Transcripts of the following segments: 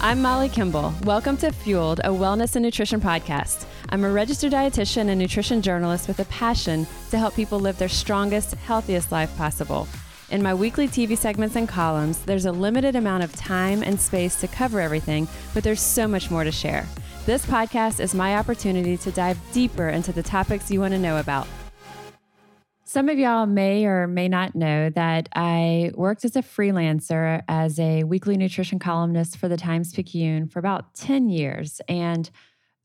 I'm Molly Kimball. Welcome to Fueled, a wellness and nutrition podcast. I'm a registered dietitian and nutrition journalist with a passion to help people live their strongest, healthiest life possible. In my weekly TV segments and columns, there's a limited amount of time and space to cover everything, but there's so much more to share. This podcast is my opportunity to dive deeper into the topics you want to know about. Some of y'all may or may not know that I worked as a freelancer as a weekly nutrition columnist for the Times Picayune for about 10 years. And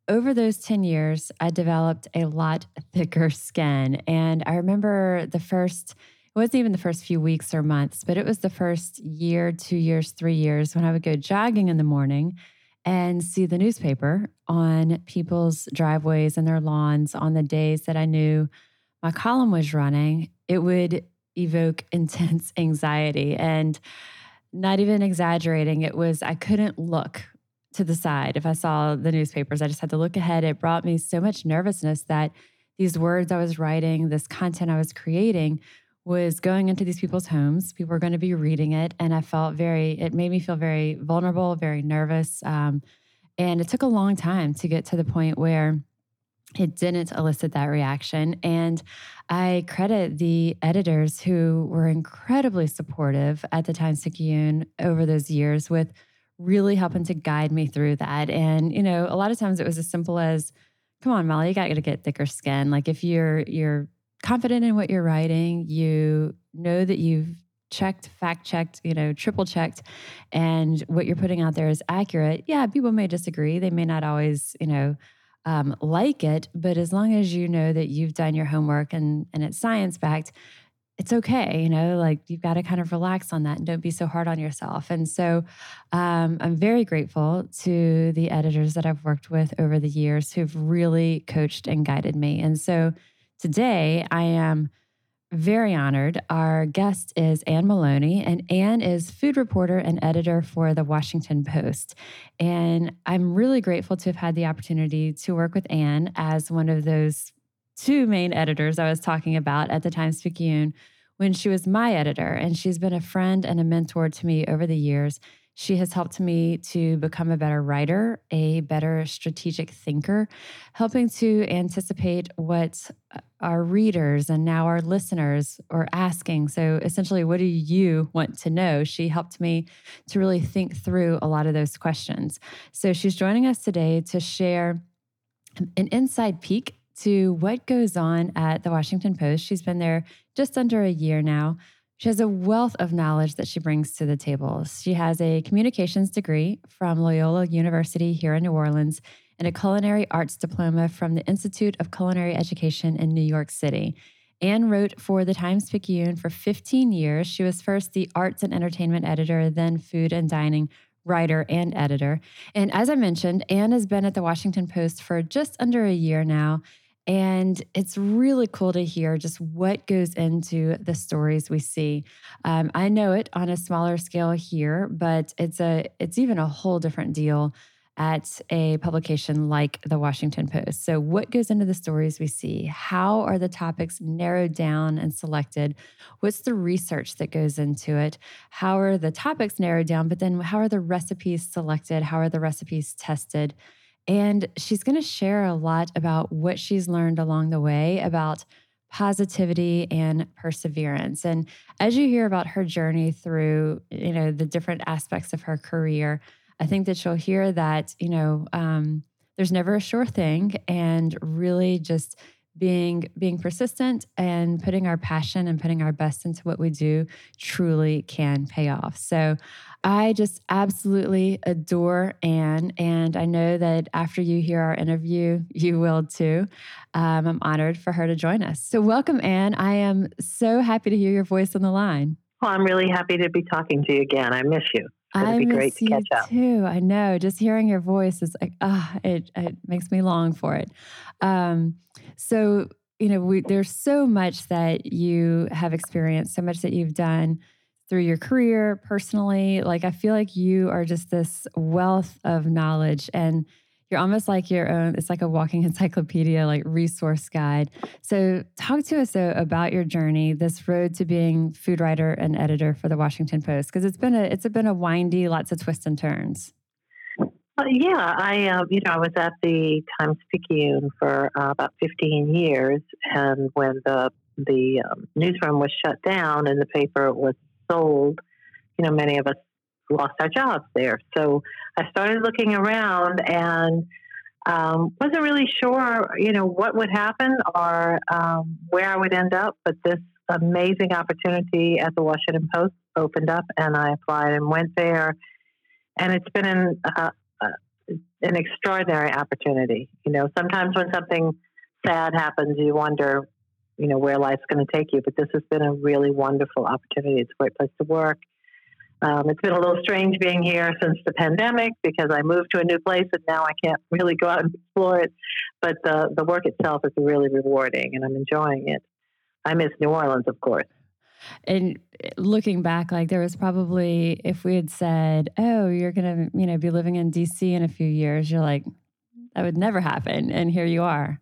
over those 10 years, I developed a lot thicker skin. And I remember the first, it wasn't even the first few weeks or months, but it was the first year, two years, three years when I would go jogging in the morning and see the newspaper on people's driveways and their lawns on the days that I knew my column was running, it would evoke intense anxiety. And not even exaggerating, it was, I couldn't look to the side if I saw the newspapers. I just had to look ahead. It brought me so much nervousness that these words I was writing, this content I was creating, was going into these people's homes. People were going to be reading it. And I felt very, it made me feel very vulnerable, very nervous. Um, and it took a long time to get to the point where it didn't elicit that reaction. And I credit the editors who were incredibly supportive at the Times Picayune over those years with really helping to guide me through that. And, you know, a lot of times it was as simple as, come on, Molly, you got to get thicker skin. Like if you're, you're confident in what you're writing, you know that you've checked, fact checked, you know, triple checked, and what you're putting out there is accurate. Yeah, people may disagree. They may not always, you know, um, like it, but as long as you know that you've done your homework and and it's science backed, it's okay. You know, like you've got to kind of relax on that and don't be so hard on yourself. And so, um, I'm very grateful to the editors that I've worked with over the years who've really coached and guided me. And so, today I am very honored. Our guest is Ann Maloney, and Ann is food reporter and editor for the Washington Post. And I'm really grateful to have had the opportunity to work with Ann as one of those two main editors I was talking about at the Times Picayune when she was my editor. And she's been a friend and a mentor to me over the years. She has helped me to become a better writer, a better strategic thinker, helping to anticipate what uh, our readers and now our listeners are asking. So, essentially, what do you want to know? She helped me to really think through a lot of those questions. So, she's joining us today to share an inside peek to what goes on at the Washington Post. She's been there just under a year now. She has a wealth of knowledge that she brings to the table. She has a communications degree from Loyola University here in New Orleans and a culinary arts diploma from the Institute of Culinary Education in New York City. Ann wrote for the Times Picayune for 15 years. She was first the arts and entertainment editor, then food and dining writer and editor. And as I mentioned, Ann has been at the Washington Post for just under a year now. And it's really cool to hear just what goes into the stories we see. Um, I know it on a smaller scale here, but it's a it's even a whole different deal at a publication like the Washington Post. So, what goes into the stories we see? How are the topics narrowed down and selected? What's the research that goes into it? How are the topics narrowed down? But then, how are the recipes selected? How are the recipes tested? And she's going to share a lot about what she's learned along the way about positivity and perseverance. And as you hear about her journey through, you know, the different aspects of her career, I think that you'll hear that, you know, um, there's never a sure thing and really just being being persistent and putting our passion and putting our best into what we do truly can pay off. So I just absolutely adore Ann, and I know that after you hear our interview, you will too. Um, I'm honored for her to join us. So, welcome, Ann. I am so happy to hear your voice on the line. Well, I'm really happy to be talking to you again. I miss you. It'd I be miss great to you catch up. too. I know. Just hearing your voice is like, ah, it, it makes me long for it. Um, so, you know, we, there's so much that you have experienced, so much that you've done through your career personally. Like, I feel like you are just this wealth of knowledge and you're almost like your own, it's like a walking encyclopedia, like resource guide. So, talk to us though about your journey, this road to being food writer and editor for the Washington Post, because it's been a it's been a windy, lots of twists and turns. Yeah, I uh, you know I was at the Times Picayune for uh, about 15 years, and when the the um, newsroom was shut down and the paper was sold, you know many of us lost our jobs there. So I started looking around and um, wasn't really sure, you know, what would happen or um, where I would end up. But this amazing opportunity at the Washington Post opened up, and I applied and went there. And it's been an uh, uh, an extraordinary opportunity. You know, sometimes when something sad happens, you wonder, you know, where life's going to take you. But this has been a really wonderful opportunity. It's a great place to work. Um, it's been a little strange being here since the pandemic because I moved to a new place and now I can't really go out and explore it. But the the work itself is really rewarding and I'm enjoying it. I miss New Orleans, of course. And looking back, like there was probably if we had said, "Oh, you're gonna, you know, be living in D.C. in a few years," you're like, "That would never happen," and here you are.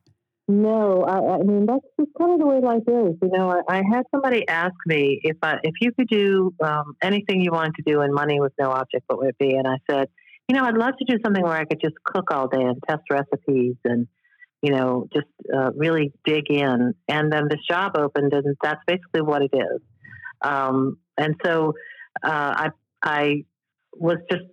No, I, I mean that's just kind of the way life is. You know, I, I had somebody ask me if I, if you could do um, anything you wanted to do and money was no object, what would it be? And I said, you know, I'd love to do something where I could just cook all day and test recipes and you know just uh, really dig in. And then this job opened, and that's basically what it is. Um, and so uh, I I was just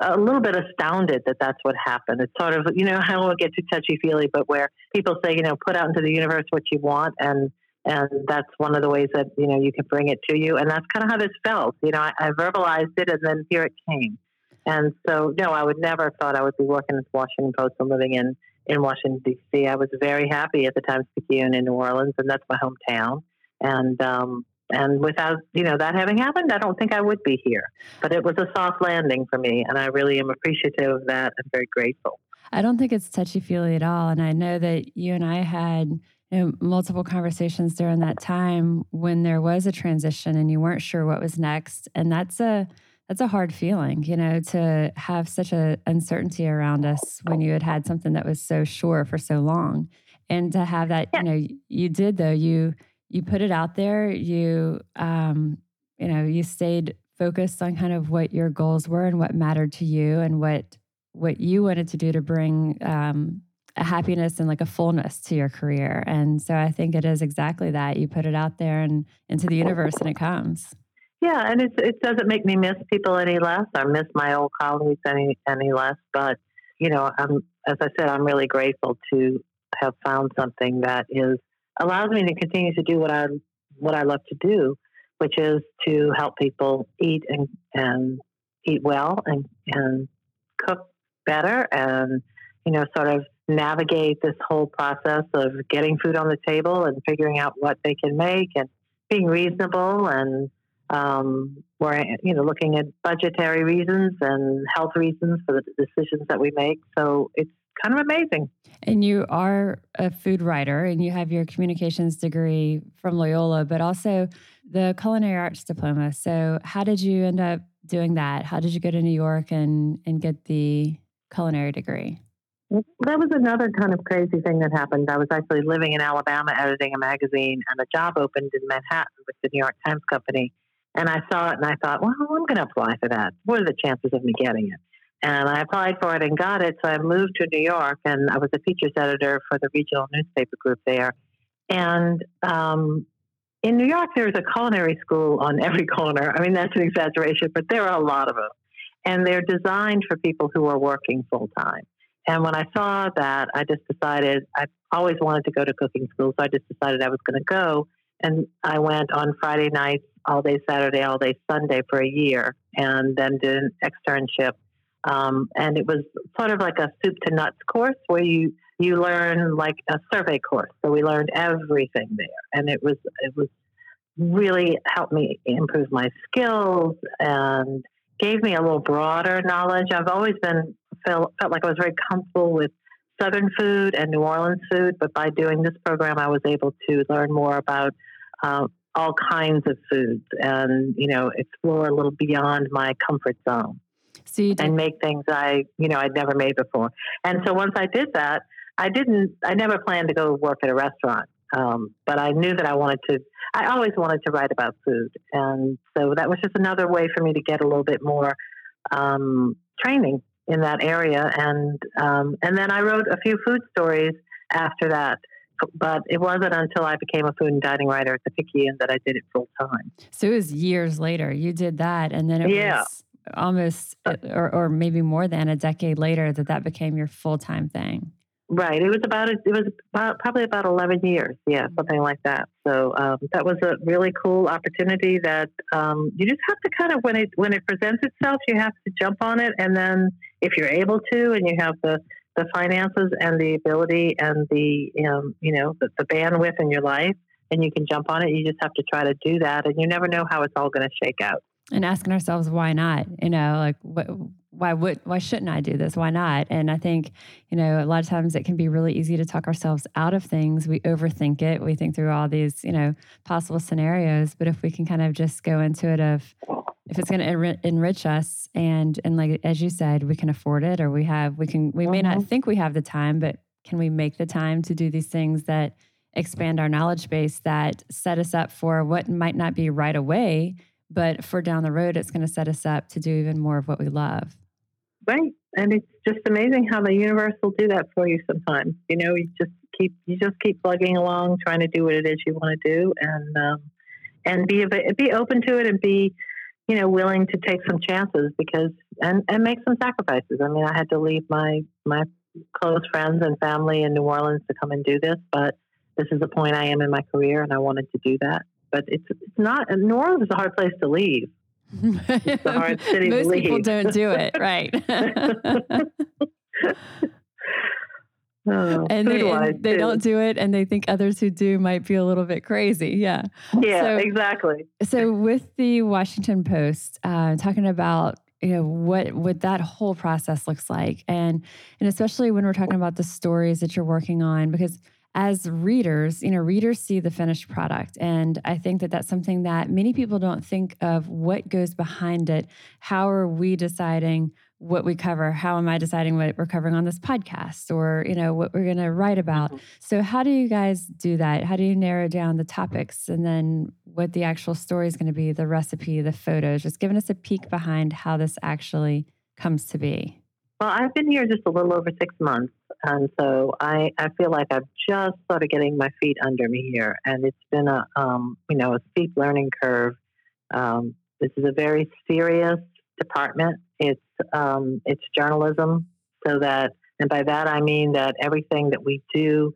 a little bit astounded that that's what happened. It's sort of, you know, I don't want to get touchy feely, but where people say, you know, put out into the universe what you want, and and that's one of the ways that you know you can bring it to you, and that's kind of how this felt. You know, I, I verbalized it, and then here it came. And so, no, I would never have thought I would be working at the Washington Post and living in in Washington D.C. I was very happy at the Times Picayune in New Orleans, and that's my hometown. And um, and without you know that having happened, I don't think I would be here. But it was a soft landing for me, and I really am appreciative of that and very grateful. I don't think it's touchy feely at all, and I know that you and I had you know, multiple conversations during that time when there was a transition and you weren't sure what was next, and that's a that's a hard feeling, you know, to have such a uncertainty around us when you had had something that was so sure for so long, and to have that, yeah. you know, you did though you you put it out there you um, you know you stayed focused on kind of what your goals were and what mattered to you and what what you wanted to do to bring um, a happiness and like a fullness to your career. And so i think it is exactly that. You put it out there and into the universe and it comes. Yeah and it's, it doesn't make me miss people any less. I miss my old colleagues any any less but you know i'm as i said i'm really grateful to have found something that is allows me to continue to do what I what I love to do, which is to help people eat and and eat well and and cook better and you know sort of navigate this whole process of getting food on the table and figuring out what they can make and being reasonable and um, we're you know looking at budgetary reasons and health reasons for the decisions that we make. So it's kind of amazing. And you are a food writer and you have your communications degree from Loyola, but also the culinary arts diploma. So, how did you end up doing that? How did you go to New York and, and get the culinary degree? That was another kind of crazy thing that happened. I was actually living in Alabama editing a magazine, and a job opened in Manhattan with the New York Times Company. And I saw it and I thought, well, I'm going to apply for that. What are the chances of me getting it? And I applied for it and got it. So I moved to New York and I was a features editor for the regional newspaper group there. And um, in New York, there's a culinary school on every corner. I mean, that's an exaggeration, but there are a lot of them. And they're designed for people who are working full time. And when I saw that, I just decided I always wanted to go to cooking school. So I just decided I was going to go. And I went on Friday nights, all day Saturday, all day Sunday for a year, and then did an externship um, and it was sort of like a soup to nuts course where you you learn like a survey course. So we learned everything there, and it was it was really helped me improve my skills and gave me a little broader knowledge. I've always been felt felt like I was very comfortable with Southern food and New Orleans food, but by doing this program, I was able to learn more about uh, all kinds of foods and you know explore a little beyond my comfort zone. So and make things I you know I'd never made before. And so once I did that, I didn't. I never planned to go work at a restaurant, um, but I knew that I wanted to. I always wanted to write about food, and so that was just another way for me to get a little bit more um, training in that area. And um, and then I wrote a few food stories after that. But it wasn't until I became a food and dining writer at the Picayune that I did it full time. So it was years later you did that, and then it yeah. was almost, or, or maybe more than a decade later, that that became your full time thing. Right. It was about it was about, probably about eleven years. Yeah, something like that. So um, that was a really cool opportunity. That um, you just have to kind of when it when it presents itself, you have to jump on it, and then if you're able to, and you have the the finances and the ability and the um, you know the, the bandwidth in your life, and you can jump on it. You just have to try to do that, and you never know how it's all going to shake out. And asking ourselves why not? You know, like what why would why shouldn't I do this? Why not? And I think, you know, a lot of times it can be really easy to talk ourselves out of things. We overthink it. We think through all these, you know, possible scenarios. But if we can kind of just go into it of if it's going to enrich us and and like as you said, we can afford it or we have we can we may not mm-hmm. think we have the time, but can we make the time to do these things that expand our knowledge base that set us up for what might not be right away, but for down the road, it's going to set us up to do even more of what we love. Right. And it's just amazing how the universe will do that for you sometimes. You know, you just keep you just keep plugging along, trying to do what it is you want to do, and um, and be be open to it, and be you know willing to take some chances because and and make some sacrifices. I mean, I had to leave my my close friends and family in New Orleans to come and do this, but this is the point I am in my career, and I wanted to do that. But it's it's not New Orleans is a hard place to leave. It's a hard city Most people don't do it, right? Oh, and they, and they don't do it and they think others who do might be a little bit crazy yeah. Yeah so, exactly. so with the washington post uh, talking about you know what what that whole process looks like and and especially when we're talking about the stories that you're working on because as readers, you know, readers see the finished product. And I think that that's something that many people don't think of what goes behind it. How are we deciding what we cover? How am I deciding what we're covering on this podcast or, you know, what we're going to write about? Mm-hmm. So, how do you guys do that? How do you narrow down the topics and then what the actual story is going to be, the recipe, the photos? Just giving us a peek behind how this actually comes to be. Well, I've been here just a little over six months. And so I, I feel like I've just of getting my feet under me here. And it's been a, um, you know, a steep learning curve. Um, this is a very serious department. It's, um, it's journalism. So that, and by that I mean that everything that we do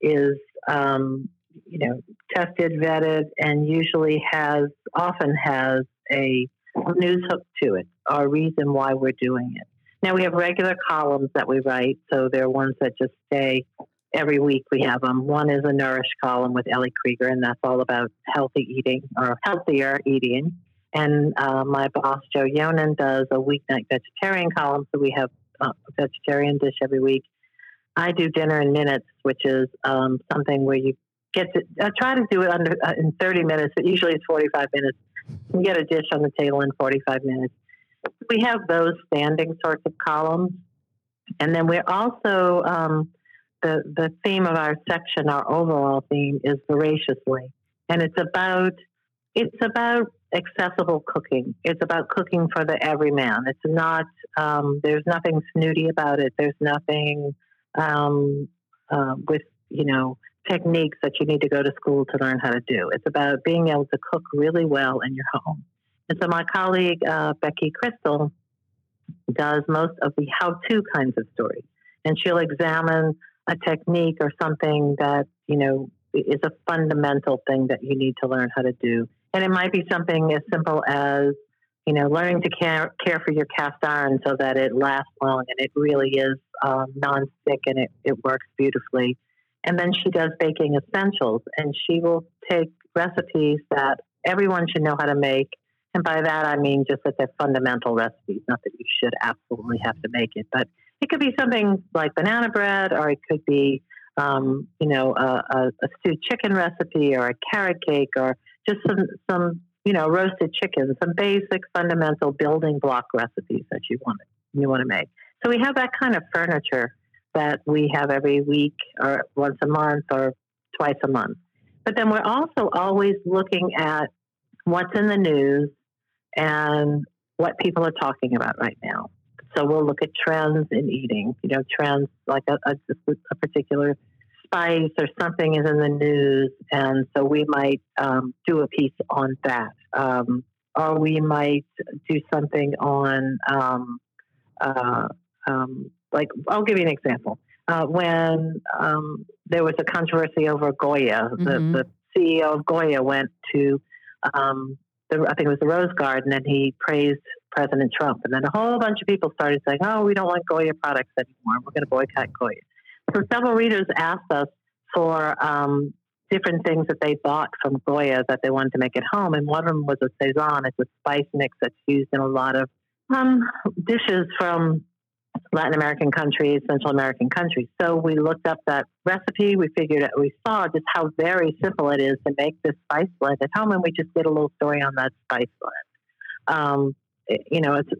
is, um, you know, tested, vetted, and usually has, often has a news hook to it or a reason why we're doing it. Now we have regular columns that we write, so they're ones that just stay every week. We have them. One is a Nourish column with Ellie Krieger, and that's all about healthy eating or healthier eating. And uh, my boss Joe Yonan does a weeknight vegetarian column, so we have a vegetarian dish every week. I do dinner in minutes, which is um, something where you get to I try to do it under uh, in 30 minutes, but usually it's 45 minutes. You get a dish on the table in 45 minutes we have those standing sorts of columns. And then we're also, um, the, the theme of our section, our overall theme is voraciously. And it's about, it's about accessible cooking. It's about cooking for the everyman. It's not, um, there's nothing snooty about it. There's nothing um, uh, with, you know, techniques that you need to go to school to learn how to do. It's about being able to cook really well in your home. And so my colleague, uh, Becky Krystal, does most of the how to kinds of stories. And she'll examine a technique or something that, you know, is a fundamental thing that you need to learn how to do. And it might be something as simple as, you know, learning to care, care for your cast iron so that it lasts long and it really is um, non-stick and it, it works beautifully. And then she does baking essentials and she will take recipes that everyone should know how to make And by that, I mean just that they're fundamental recipes, not that you should absolutely have to make it. But it could be something like banana bread, or it could be, um, you know, a, a, a, stewed chicken recipe, or a carrot cake, or just some, some, you know, roasted chicken, some basic fundamental building block recipes that you want you want to make. So we have that kind of furniture that we have every week, or once a month, or twice a month. But then we're also always looking at what's in the news and what people are talking about right now. So we'll look at trends in eating, you know, trends like a, a, a particular spice or something is in the news. And so we might um, do a piece on that. Um, or we might do something on, um, uh, um, like, I'll give you an example. Uh, when um, there was a controversy over Goya, mm-hmm. the, the CEO of Goya went to um, the, I think it was the Rose Garden, and he praised President Trump. And then a whole bunch of people started saying, "Oh, we don't want Goya products anymore. We're going to boycott Goya." So several readers asked us for um, different things that they bought from Goya that they wanted to make at home, and one of them was a sazón. It's a spice mix that's used in a lot of um, dishes from Latin American countries, Central American countries. So we looked up that recipe. We figured out, we saw just how very simple it is to make this spice blend at home, and we just did a little story on that spice blend. Um, it, you know, it's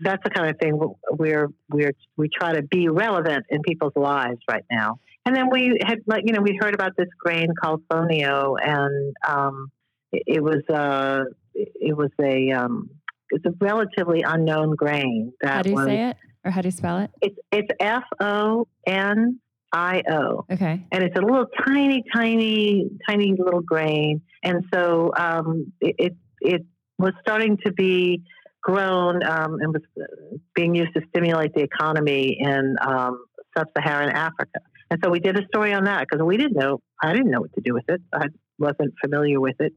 that's the kind of thing we're we're we try to be relevant in people's lives right now. And then we had, like, you know, we heard about this grain called fonio, and um, it, it, was uh, it was a um, it's a relatively unknown grain. That How do you was, say it? Or how do you spell it? It's it's F O N I O. Okay. And it's a little tiny, tiny, tiny little grain. And so um, it, it, it was starting to be grown um, and was being used to stimulate the economy in um, sub-Saharan Africa. And so we did a story on that because we didn't know. I didn't know what to do with it. I wasn't familiar with it.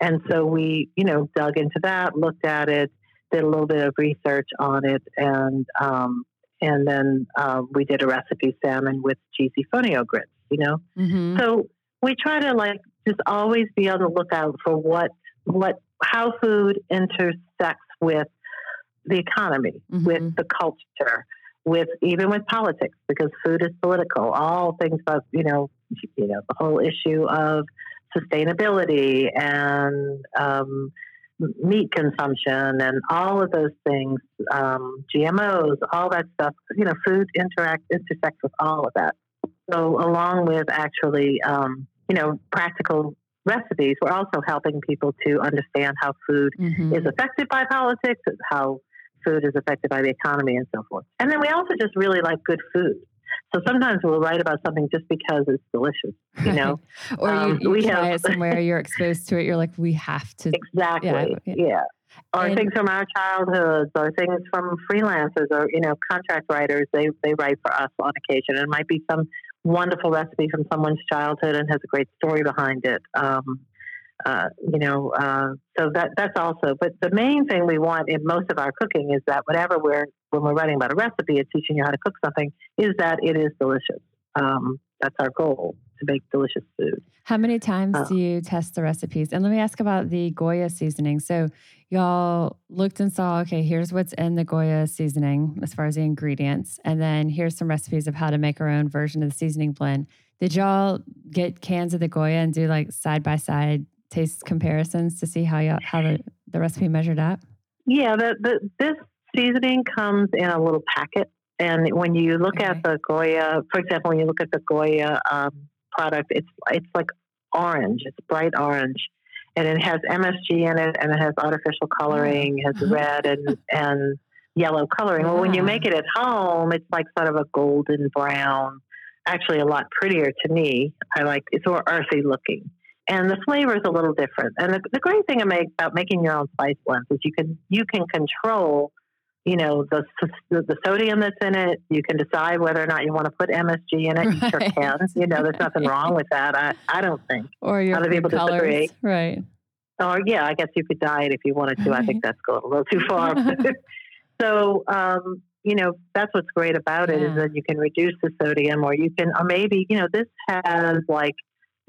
And so we, you know, dug into that, looked at it, did a little bit of research on it, and um, and then uh, we did a recipe salmon with cheesy fonio grits. You know, mm-hmm. so we try to like just always be on the lookout for what what how food intersects with the economy, mm-hmm. with the culture, with even with politics, because food is political. All things about you know you know the whole issue of sustainability and um, meat consumption and all of those things, um, GMOs, all that stuff. You know, food interact intersects with all of that. So, along with actually, um, you know, practical recipes, we're also helping people to understand how food mm-hmm. is affected by politics, how food is affected by the economy, and so forth. And then we also just really like good food. So sometimes we'll write about something just because it's delicious, you know. or um, you, you we try have, it somewhere, you're exposed to it, you're like, we have to. Exactly. Yeah. yeah. Or and, things from our childhoods, or things from freelancers, or you know, contract writers. They they write for us on occasion. And it might be some wonderful recipe from someone's childhood and has a great story behind it. Um, uh, you know, uh, so that that's also. But the main thing we want in most of our cooking is that whatever we're when we're writing about a recipe and teaching you how to cook something, is that it is delicious. Um, that's our goal to make delicious food. How many times uh, do you test the recipes? And let me ask about the Goya seasoning. So y'all looked and saw, okay, here's what's in the Goya seasoning as far as the ingredients, and then here's some recipes of how to make our own version of the seasoning blend. Did y'all get cans of the Goya and do like side by side taste comparisons to see how y'all, how the, the recipe measured up? Yeah, the, the, this seasoning comes in a little packet. And when you look okay. at the Goya, for example, when you look at the Goya um, product, it's it's like orange. It's bright orange, and it has MSG in it, and it has artificial coloring, it has uh-huh. red and and yellow coloring. Well, when you make it at home, it's like sort of a golden brown. Actually, a lot prettier to me. I like it's more earthy looking and the flavor is a little different. And the, the great thing about making your own spice blends is you can you can control, you know, the, the, sodium that's in it. You can decide whether or not you want to put MSG in it. Right. You sure can. You know, there's nothing wrong with that. I, I don't think. Or your other people colors. disagree. Right. Or yeah, I guess you could dye it if you wanted to. I think that's going a little too far. so um, you know that's what's great about it yeah. is that you can reduce the sodium, or you can, or maybe you know this has like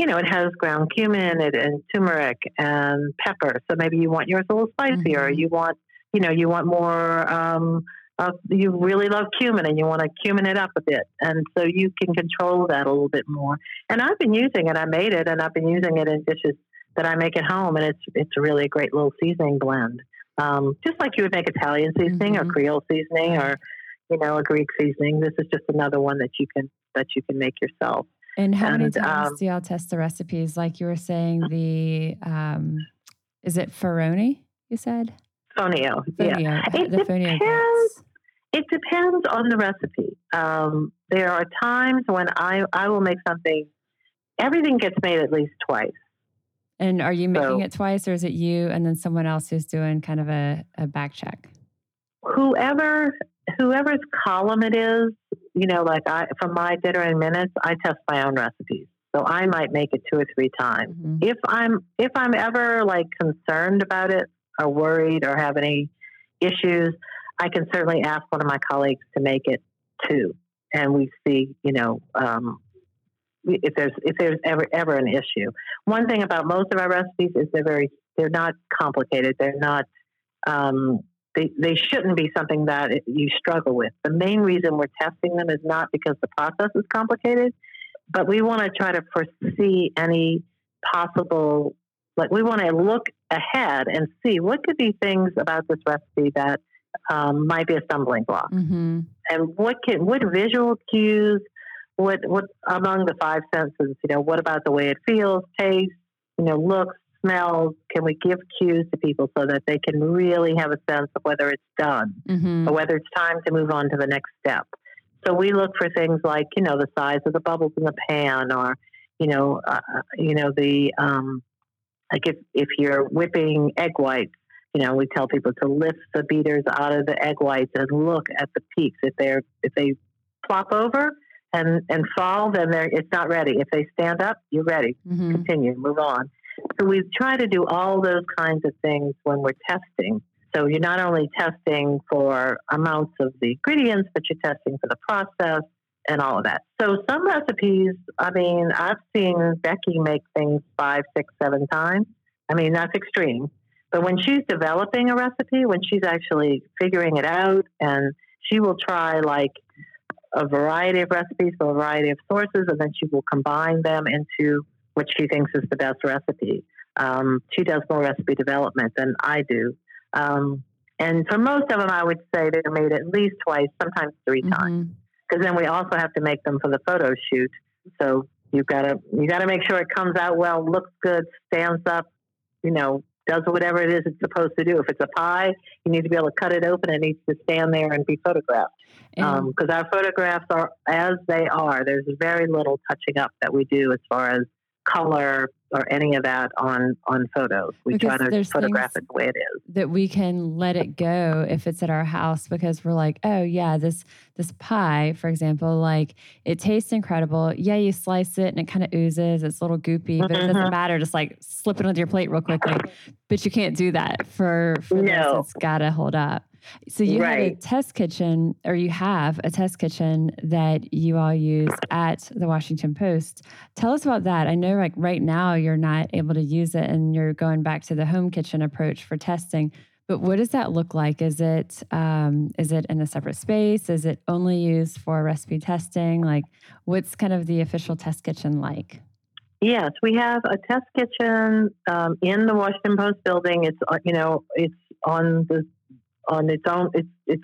you know, it has ground cumin it, and turmeric and pepper. So maybe you want yours a little spicier. Mhm. You want, you know, you want more. Um, uh, you really love cumin and you want to cumin it up a bit, and so you can control that a little bit more. And I've been using it. I made it, and I've been using it in dishes that I make at home, and it's it's really a great little seasoning blend. Um, just like you would make Italian seasoning or Mhm. Creole seasoning or you know a Greek seasoning. This is just another one that you can that you can make yourself. And how many times um, do y'all test the recipes? Like you were saying, the um, is it Ferroni? You said Fonio, yeah. It depends. It depends on the recipe. Um, there are times when I I will make something. Everything gets made at least twice. And are you making So- it twice, or is it you and then someone else who's doing kind of a, a back check? Whoever whoever's column it is, you know, like I from my dinner in minutes, I test my own recipes. So I might make it two or three times. Mhm. if I'm if I'm ever like concerned about it or worried or have any issues, I can certainly ask one of my colleagues to make it too, and we see you know um, if there's if there's ever ever an issue. One thing about most of our recipes is they're very they're not complicated. They're not um, they they shouldn't be something that you struggle with. The main reason we're testing them is not because the process is complicated, but we want to try to foresee any possible like we want to look ahead and see what could be things about this recipe that um, might be a stumbling block Mhm. and what can what visual cues what what among the five senses you know what about the way it feels tastes you know looks smells can we give cues to people so that they can really have a sense of whether it's done Mhm. or whether it's time to move on to the next step. So we look for things like you know the size of the bubbles in the pan, or you know uh, you know the um, like if if you're whipping egg whites, you know we tell people to lift the beaters out of the egg whites and look at the peaks. If they're if they flop over and and fall, then they're it's not ready. If they stand up, you're ready Mhm. continue, move on. So we try to do all those kinds of things when we're testing. So you're not only testing for amounts of the ingredients, but you're testing for the process and all of that. So some recipes, I mean, I've seen Becky make things five, six, seven times. I mean, that's extreme. But when she's developing a recipe, when she's actually figuring it out, and she will try like a variety of recipes from a variety of sources, and then she will combine them into what she thinks is the best recipe. Um, she does more recipe development than I do. Um, and for most of them, I would say they're made at least twice, sometimes three times. Because then we also have to make them for the photo shoot. So you've got to you got to make sure it comes out well, looks good, stands up, you know, does whatever it is it's supposed to do. If it's a pie, you need to be able to cut it open. It needs to stand there and be photographed because um, our photographs are as they are. There's very little touching up that we do as far as color or any of that on on photos. We Because try to photograph it the way it is. that we can let it go if it's at our house because we're like, oh yeah, this this pie, for example, like it tastes incredible. Yeah, you slice it and it kind of oozes, it's a little goopy, but it doesn't Mhm. matter. Just like slip it onto your plate real quickly. But you can't do that for for this. It's gotta hold up. So you had a test kitchen, or you have a test kitchen that you all use at the Washington Post. Tell us about that. I know, like right now, you're not able to use it, and you're going back to the home kitchen approach for testing. But what does that look like? Is it um, is it in a separate space? Is it only used for recipe testing? Like, what's kind of the official test kitchen like? Yes, we have a test kitchen um, in the Washington Post building. It's uh, you know it's on the on its own. It's it's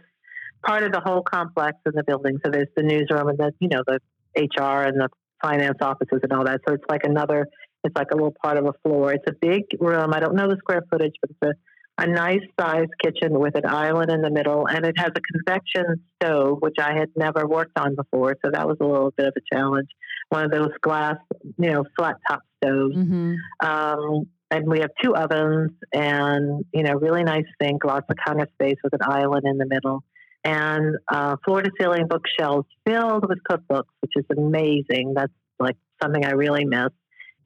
part of the whole complex in the building. So there's the newsroom and the you know the HR and the finance offices and all that. So it's like another. It's like a little part of a floor. It's a big room. I don't know the square footage, but it's a a nice sized kitchen with an island in the middle, and it has a convection stove, which I had never worked on before. So that was a little bit of a challenge. One of those glass, you know, flat top stoves. Mm-hmm. Um, and we have two ovens and, you know, really nice sink, lots of counter space with an island in the middle. And uh, floor to ceiling bookshelves filled with cookbooks, which is amazing. That's like something I really miss.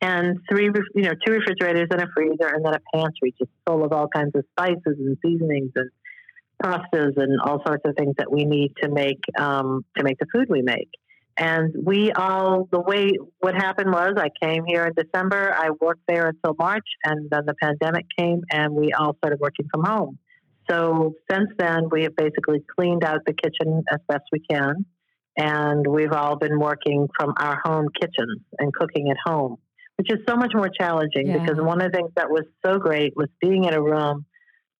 And three, you know, two refrigerators and a freezer, and then a pantry just full of all kinds of spices and seasonings and pastas and all sorts of things that we need to make um, to make the food we make. And we all, the way, what happened was I came here in December, I worked there until March, and then the pandemic came, and we all started working from home. So since then, we have basically cleaned out the kitchen as best we can, and we've all been working from our home kitchens and cooking at home, which is so much more challenging Yeah. because one of the things that was so great was being in a room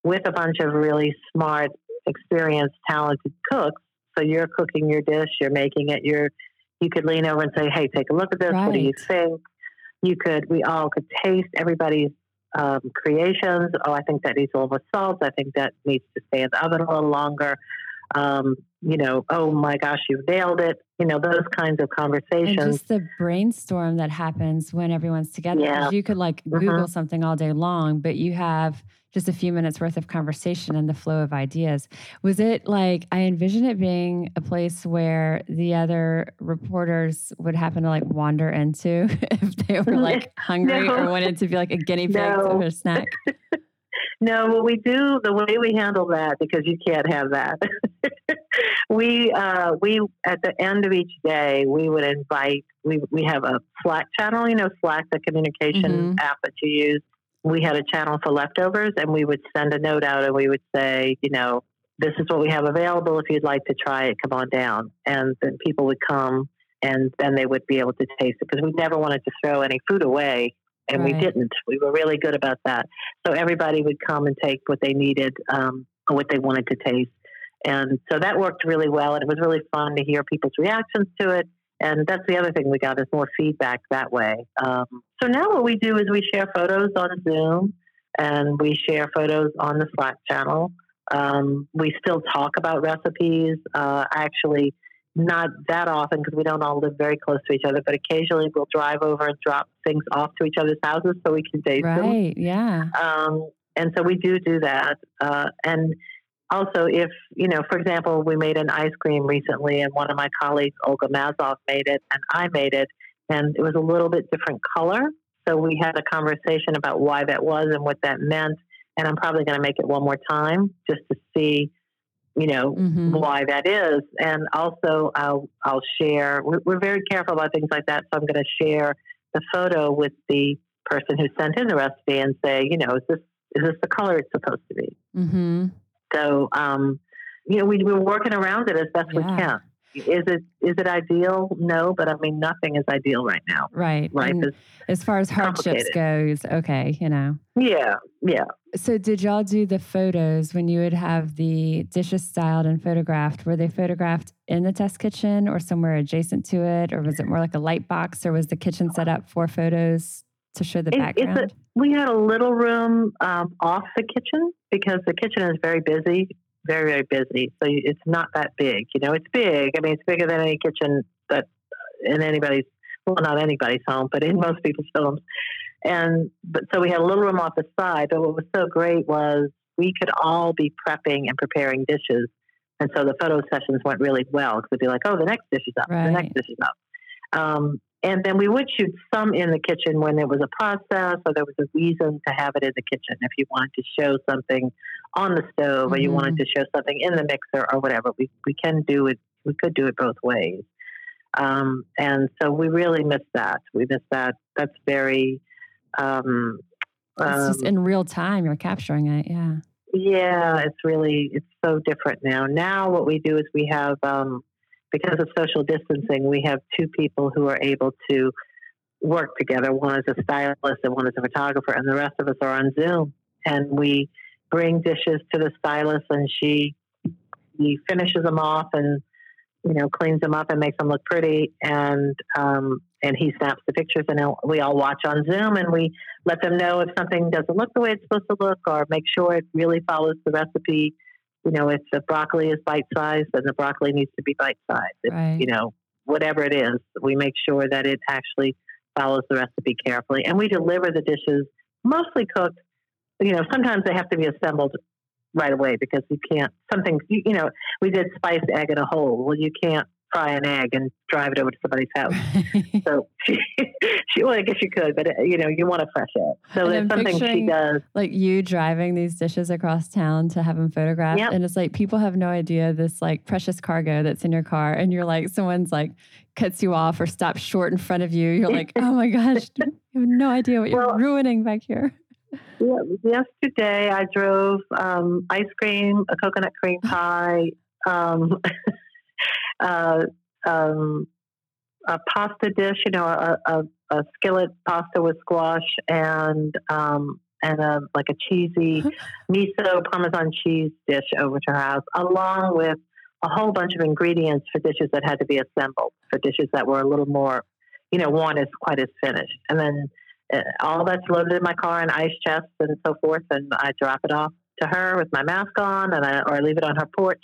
with a bunch of really smart, experienced, talented cooks. So you're cooking your dish, you're making it, you're you could lean over and say, "Hey, take a look at this. What do you think?" You could. We all could taste everybody's um, creations. Oh, I think that needs a little more salt. I think that needs to stay in the oven a little longer. Um, you know, oh my gosh, you've nailed it. You know, those kinds of And conversations. just the brainstorm that happens when everyone's together. Yeah. You could like Mhm. Google something all day long, but you have just a few minutes worth of conversation and the flow of ideas. Was it like, I envision it being a place where the other reporters would happen to like wander into if they were like hungry or No. wanted to be like a guinea pig No. or a snack? No, what we do, the way we handle that, because you can't have that. we uh, we at the end of each day, we would invite. We we have a Slack channel. You know, Slack, the communication Mhm. app that you use. We had a channel for leftovers, and we would send a note out, and we would say, you know, this is what we have available. If you'd like to try it, come on down. And then people would come, and then they would be able to taste it because we never wanted to throw any food away, and we didn't. We were really good about that. So everybody would come and take what they needed um, or what they wanted to taste. And so that worked really well. And it was really fun to hear people's reactions to it. And that's the other thing we got is more feedback that way. Um, so now what we do is we share photos on Zoom and we share photos on the Slack channel. Um, we still talk about recipes. Uh, actually, not that often because we don't all live very close to each other, but occasionally we'll drive over and drop things off to each other's houses so we can taste them. Right. Yeah. Um, and so we do do that. Uh, and also, if, you know, for example, we made an ice cream recently, and one of my colleagues, Olga Massov, made it, and I made it, and it was a little bit different color. So we had a conversation about why that was and what that meant. And I'm probably going to make it one more time just to see, you know, Mhm. why that is. And also, I'll I'll share. We're, we're very careful about things like that, so I'm going to share the photo with the person who sent in the recipe and say, you know, is this is this the color it's supposed to be? Mm-hmm. So, um, you know, we, we're working around it as best we can. Is it is it ideal? No, but I mean, nothing is ideal right now. Right. Life And is as far as hardships goes, okay, you know. yeah, yeah. So, did y'all do the photos when you would have the dishes styled and photographed? Were they photographed in the test kitchen or somewhere adjacent to it? Or was it more like a light box? Or was the kitchen set up for photos to show the It- it's a- background? We had a little room um, off the kitchen because the kitchen is very busy, very very busy. So it's not that big. You know, it's big. I mean, it's bigger than any kitchen that uh, in anybody's well, not anybody's home, but in most people's homes. And but so we had a little room off the side. But what was so great was we could all be prepping and preparing dishes. And so the photo sessions went really well because we'd be like, oh, the next dish is up, the next dish is up. Um, and then we would shoot some in the kitchen when there was a process or there was a reason to have it in the kitchen. If you wanted to show something on the stove or you Mhm. wanted to show something in the mixer or whatever, we, we can do it. We could do it both ways. Um, and so we really miss that. We miss that. That's very, um, it's just um, in real time, you're capturing it. Yeah. yeah, it's really it's so different now. Now what we do is we have um, because of social distancing, we have two people who are able to work together. One is a stylist and one is a photographer, and the rest of us are on Zoom. And we bring dishes to the stylist, and she he finishes them off and you know cleans them up and makes them look pretty. And um, and he snaps the pictures, and we all watch on Zoom, and we let them know if something doesn't look the way it's supposed to look, or make sure it really follows the recipe. You know, if the broccoli is bite sized, then the broccoli needs to be bite sized. Right. You know, whatever it is, we make sure that it actually follows the recipe carefully, and we deliver the dishes mostly cooked. You know, sometimes they have to be assembled right away because you can't. Something you, you know, we did spiced egg in a hole. Well, you can't fry an egg and drive it over to somebody's house. so she, she, well, I guess you could, but uh, you know, you want a fresh egg. So And there's I'm something she does. like you driving these dishes across town to have them photographed Yep. and it's like people have no idea this like precious cargo that's in your car and you're like someone's like cuts you off or stops short in front of you you're like oh my gosh you have no idea what you're Well- ruining back here Yeah, yesterday I drove um, ice cream, a coconut cream pie, um, uh, um, a pasta dish, you know, a, a, a skillet pasta with squash and um, and a like a cheesy miso parmesan cheese dish over to her house, along with a whole bunch of ingredients for dishes that had to be assembled, for dishes that were a little more, you know, weren't as quite as finished, and then uh, all that's loaded in my car in ice chests and so forth, and I drop it off to her with my mask on, and I, or I leave it on her porch.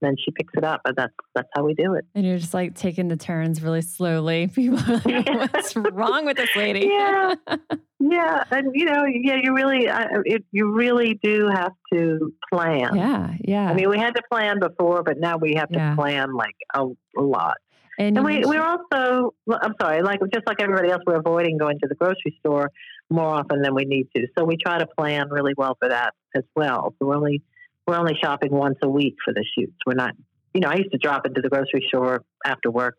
Then she picks it up, and that's that's how we do it. and you're just like taking the turns really slowly people are like what's wrong with this lady Yeah. Yeah, and you know, yeah, you really, I, it, you really do have to plan. yeah yeah I mean, we had to plan before, but now we have to Yeah. plan like a, a lot. and, And we, we're also, I'm sorry, like just like everybody else, we're avoiding going to the grocery store more often than we need to. So we try to plan really well for that as well. So we're only we're only shopping once a week for the shoots. We're not, you know, I used to drop into the grocery store after work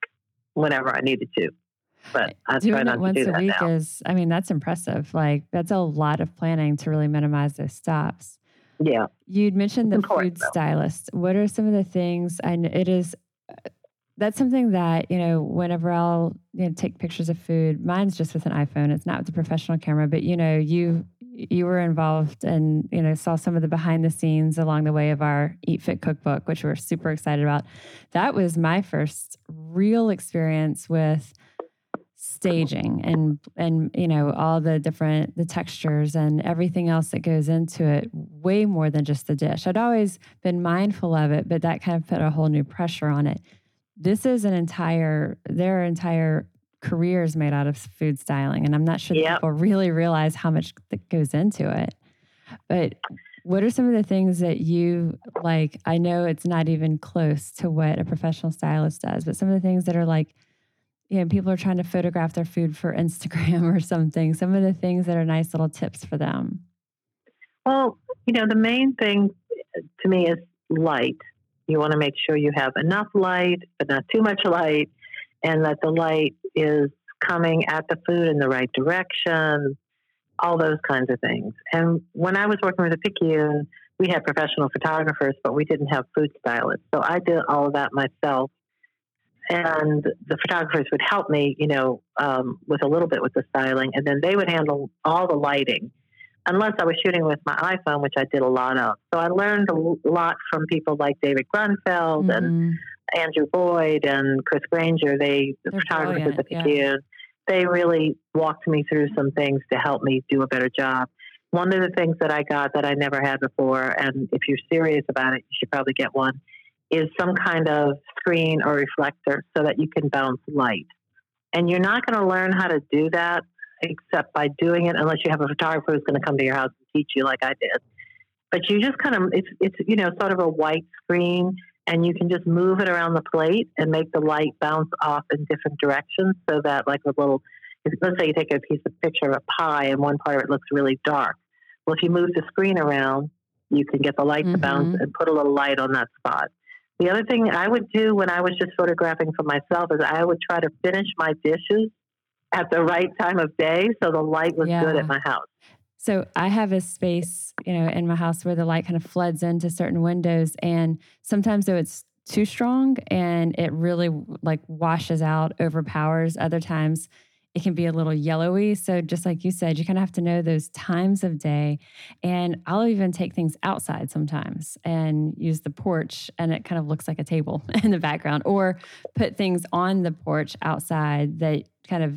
whenever I needed to, but I doing not it once do a week now. is i mean that's impressive like that's a lot of planning to really minimize those stops Yeah. You'd mentioned the food though. stylist. What are some of the things? And it is that's something that you know. Whenever I'll you know, take pictures of food, mine's just with an iPhone. It's not with a professional camera. But you know, you you were involved and you know saw some of the behind the scenes along the way of our Eat Fit cookbook, which we're super excited about. That was my first real experience with staging and and you know all the different the textures and everything else that goes into it way more than just the dish i'd always been mindful of it but that kind of put a whole new pressure on it this is an entire their entire careers made out of food styling and i'm not sure that Yep. people really realize how much that goes into it but what are some of the things that you like i know it's not even close to what a professional stylist does but some of the things that are like you know, people are trying to photograph their food for Instagram or something. Some of the things that are nice little tips for them. Well, you know, the main thing eh, to me is light. You want to make sure you have enough light, but not too much light, and that the light is coming at the food in the right direction, all those kinds of things. And when I was working with a Picayune, we had professional photographers, but we didn't have food stylists. So I did all of that myself. And the photographers would help me, you know, um, with a little bit with the styling, and then they would handle all the lighting unless I was shooting with my iPhone, which I did a lot of. So I learned a lot from people like David Grunfeld and Mhm. Andrew Boyd and Chris Granger. They, the They're photographers at the brilliant, yeah. They really walked me through some things to help me do a better job. One of the things that I got that I never had before, and if you're serious about it, you should probably get one, is some kind of screen or reflector so that you can bounce light. And you're not going to learn how to do that except by doing it unless you have a photographer who's going to come to your house and teach you like I did. But you just kind of it's it's you know sort of a white screen and you can just move it around the plate and make the light bounce off in different directions so that like a little let's say you take a piece of picture of a pie and one part of it looks really dark. Well if you move the screen around, you can get the light to bounce Mhm. and put a little light on that spot. The other thing I would do when I was just photographing for myself is I would try to finish my dishes at the right time of day so the light was good at my house. So I have a space, you know, in my house where the light kind of floods into certain windows, and sometimes though it's too strong and it really like washes out, overpowers. Other times it can be a little yellowy. So just like you said, you kind of have to know those times of day. And I'll even take things outside sometimes and use the porch, and it kind of looks like a table in the background, or put things on the porch outside that kind of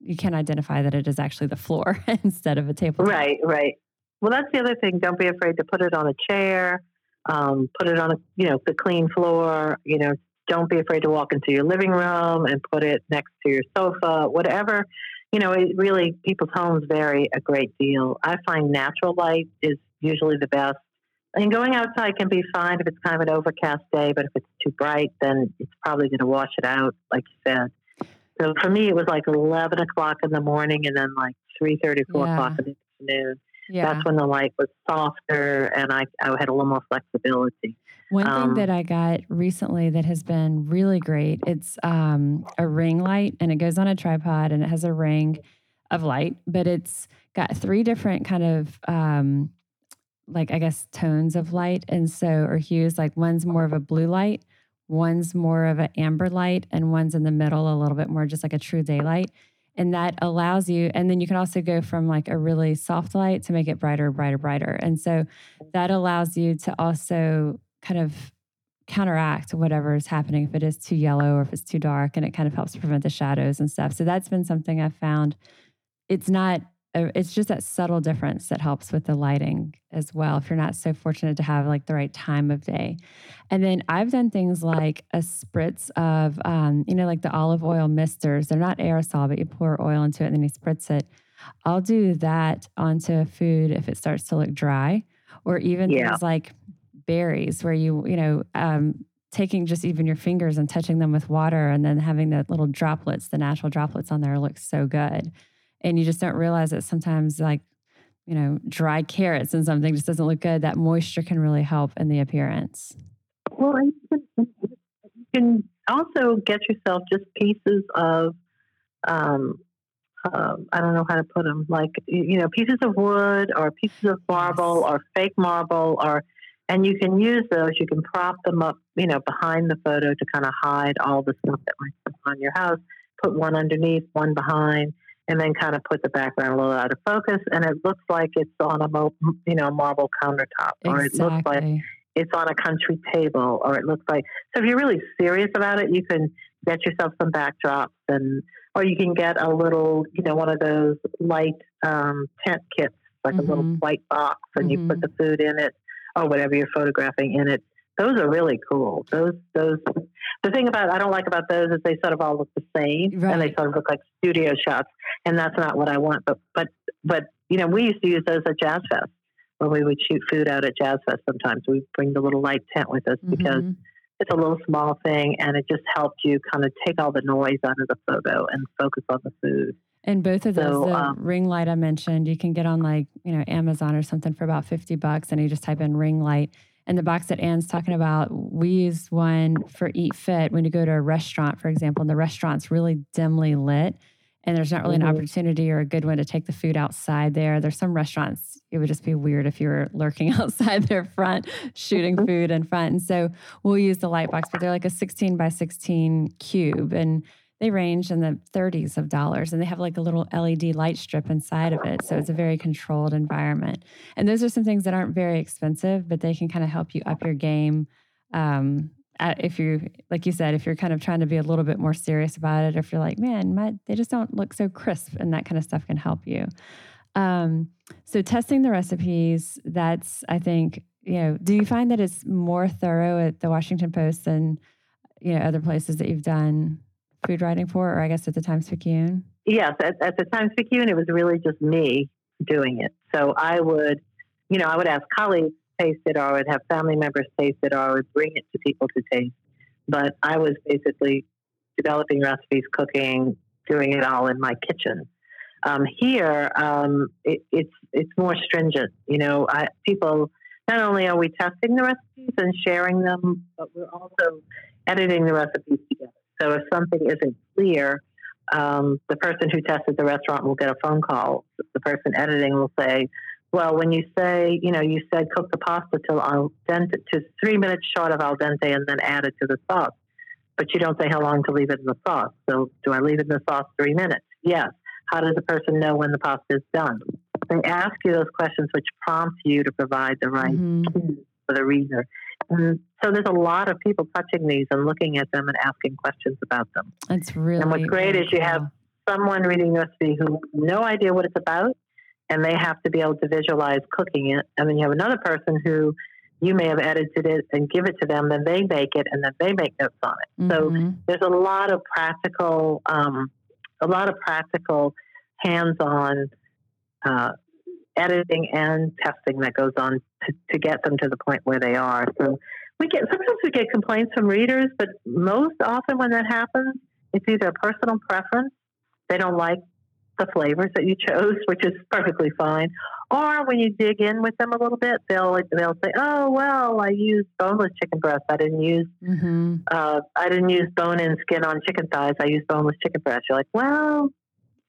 you can identify that it is actually the floor instead of a table. Right, right. Well, that's the other thing. Don't be afraid to put it on a chair. Um, put it on a you know the clean floor. You know, don't be afraid to walk into your living room and put it next to your sofa. Whatever. You know, it really people's homes vary a great deal. I find natural light is usually the best. and going outside can be fine if it's kind of an overcast day, but if it's too bright, then it's probably going to wash it out, like you said. So for me, it was like 11 o'clock in the morning and then like 3.30, 4 yeah. o'clock in the afternoon. Yeah. That's when the light was softer and I, I had a little more flexibility. One um, thing that I got recently that has been really great, it's um, a ring light and it goes on a tripod and it has a ring of light, but it's got three different kind of um, like I guess tones of light and so or hues like one's more of a blue light, one's more of an amber light and one's in the middle a little bit more just like a true daylight. And that allows you and then you can also go from like a really soft light to make it brighter brighter brighter. And so that allows you to also kind of counteract whatever is happening if it is too yellow or if it's too dark and it kind of helps prevent the shadows and stuff. So that's been something i've found. It's not it's just that subtle difference that helps with the lighting as well if you're not so fortunate to have like the right time of day. And then i've done things like a spritz of um, you know like the olive oil misters. They're not aerosol but you pour oil into it and then you spritz it. I'll do that onto a food if it starts to look dry or even yeah. things like berries where you you know um, taking just even your fingers and touching them with water and then having the little droplets the natural droplets on there looks so good and you just don't realize that sometimes like you know dried carrots and something just doesn't look good that moisture can really help in the appearance well you can also get yourself just pieces of um, uh, I don't know how to put them, like you know, pieces of wood or pieces of marble or fake marble, or and you can use those. You can prop them up, you know, behind the photo to kind of hide all the stuff that might be on your house. Put one underneath, one behind, and then kind of put the background a little out of focus, and it looks like it's on a mo- you know marble countertop, or it looks like it's on a country table, or it looks like. So if you're really serious about it, you can get yourself some backdrops, and or you can get a little you know one of those light um, tent kits, like mm-hmm. a little mm-hmm. white box, and mm-hmm. you put mm-hmm. the food in it or whatever you're photographing in it those are really cool. Those those the thing about I don't like about those is they sort of all look the same right. and they sort of look like studio shots, and that's not what I want. But but but you know we used to use those at Jazz Fest when we would shoot food out at Jazz Fest. Sometimes we bring the little light tent with us mm-hmm. because it's a little small thing and it just helped you kind of take all the noise out of the photo and focus on the food. And both of those, so, um, ring light I mentioned, you can get on like, you know, Amazon or something for about 50 bucks and you just type in ring light and the box that Ann's talking about, we use one for Eat Fit when you go to a restaurant, for example, and the restaurant's really dimly lit and there's not really mm-hmm. an opportunity or a good one to take the food outside there. There's some restaurants, it would just be weird if you were lurking outside their front, shooting mm-hmm. food in front. And so we'll use the light box, but they're like a 16 by 16 cube. And they range in the 30s of dollars and they have like a little LED light strip inside of it. So it's a very controlled environment. And those are some things that aren't very expensive, but they can kind of help you up your game. Um, if you, like you said, if you're kind of trying to be a little bit more serious about it, if you're like, man, my, they just don't look so crisp, and that kind of stuff can help you. Um, so testing the recipes, that's, I think, you know, do you find that it's more thorough at the Washington Post than, you know, other places that you've done food writing for, or I guess at the Times Picayune? Yes, at, at the Times Picayune, it was really just me doing it. So I would, you know, I would ask colleagues to taste it, or I would have family members taste it, or I would bring it to people to taste. But I was basically developing recipes, cooking, doing it all in my kitchen. Um, here, um, it, it's it's more stringent. You know, I, people not only are we testing the recipes and sharing them, but we're also editing the recipes together. So if something isn't clear, um, the person who tested the restaurant will get a phone call. The person editing will say, "Well, when you say, you know, you said cook the pasta till al dente to three minutes short of al dente, and then add it to the sauce, but you don't say how long to leave it in the sauce. So, do I leave it in the sauce three minutes? Yes. How does the person know when the pasta is done? They ask you those questions, which prompt you to provide the right mm-hmm. cues for the reader. And so there's a lot of people touching these and looking at them and asking questions about them. That's really. And what's great really is you have someone reading the recipe who no idea what it's about, and they have to be able to visualize cooking it. And then you have another person who you may have edited it and give it to them, then they make it, and then they make notes on it. Mm-hmm. So there's a lot of practical, um, a lot of practical, hands-on uh, editing and testing that goes on to, to get them to the point where they are. So we get sometimes we get complaints from readers, but most often when that happens, it's either a personal preference. They don't like the flavors that you chose, which is perfectly fine. Or when you dig in with them a little bit, they'll they'll say, "Oh well, I used boneless chicken breast. I didn't use mm-hmm. uh, I didn't use bone and skin on chicken thighs. I used boneless chicken breast." You're like, "Well,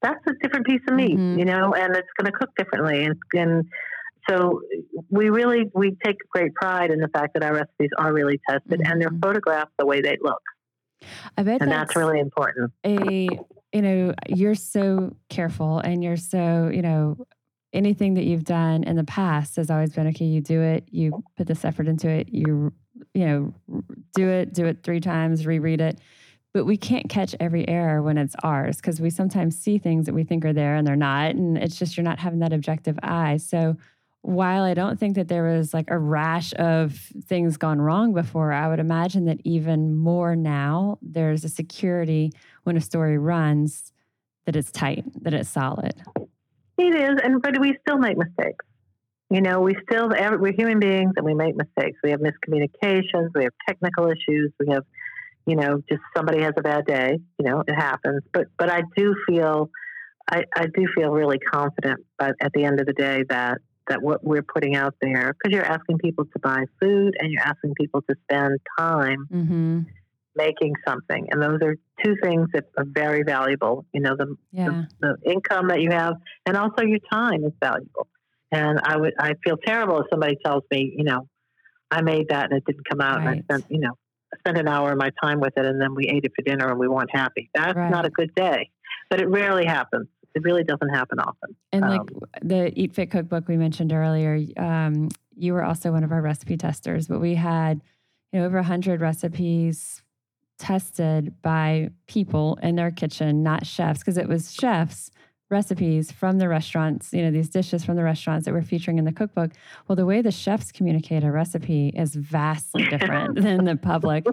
that's a different piece of meat, mm-hmm. you know, and it's going to cook differently." And, and so we really we take great pride in the fact that our recipes are really tested mm-hmm. and they're mm-hmm. photographed the way they look. I bet and that's, that's really important. A you know, you're so careful and you're so, you know, anything that you've done in the past has always been okay, you do it, you put this effort into it, you you know, do it, do it 3 times, reread it. But we can't catch every error when it's ours because we sometimes see things that we think are there and they're not and it's just you're not having that objective eye. So while I don't think that there was like a rash of things gone wrong before, I would imagine that even more now, there's a security when a story runs that it's tight, that it's solid. It is, and but we still make mistakes. You know, we still we're human beings and we make mistakes. We have miscommunications, we have technical issues, we have, you know, just somebody has a bad day. You know, it happens. But but I do feel, I, I do feel really confident. But at the end of the day, that that what we're putting out there, because you're asking people to buy food and you're asking people to spend time mm-hmm. making something. And those are two things that are very valuable. You know, the, yeah. the, the income that you have and also your time is valuable. And I would, I feel terrible if somebody tells me, you know, I made that and it didn't come out right. and I spent, you know, spent an hour of my time with it and then we ate it for dinner and we weren't happy. That's right. not a good day. But it rarely happens. It really doesn't happen often. And um, like the Eat Fit cookbook we mentioned earlier, um, you were also one of our recipe testers, but we had you know over 100 recipes tested by people in their kitchen, not chefs, because it was chefs recipes from the restaurants, you know, these dishes from the restaurants that we're featuring in the cookbook. Well, the way the chefs communicate a recipe is vastly different than the public.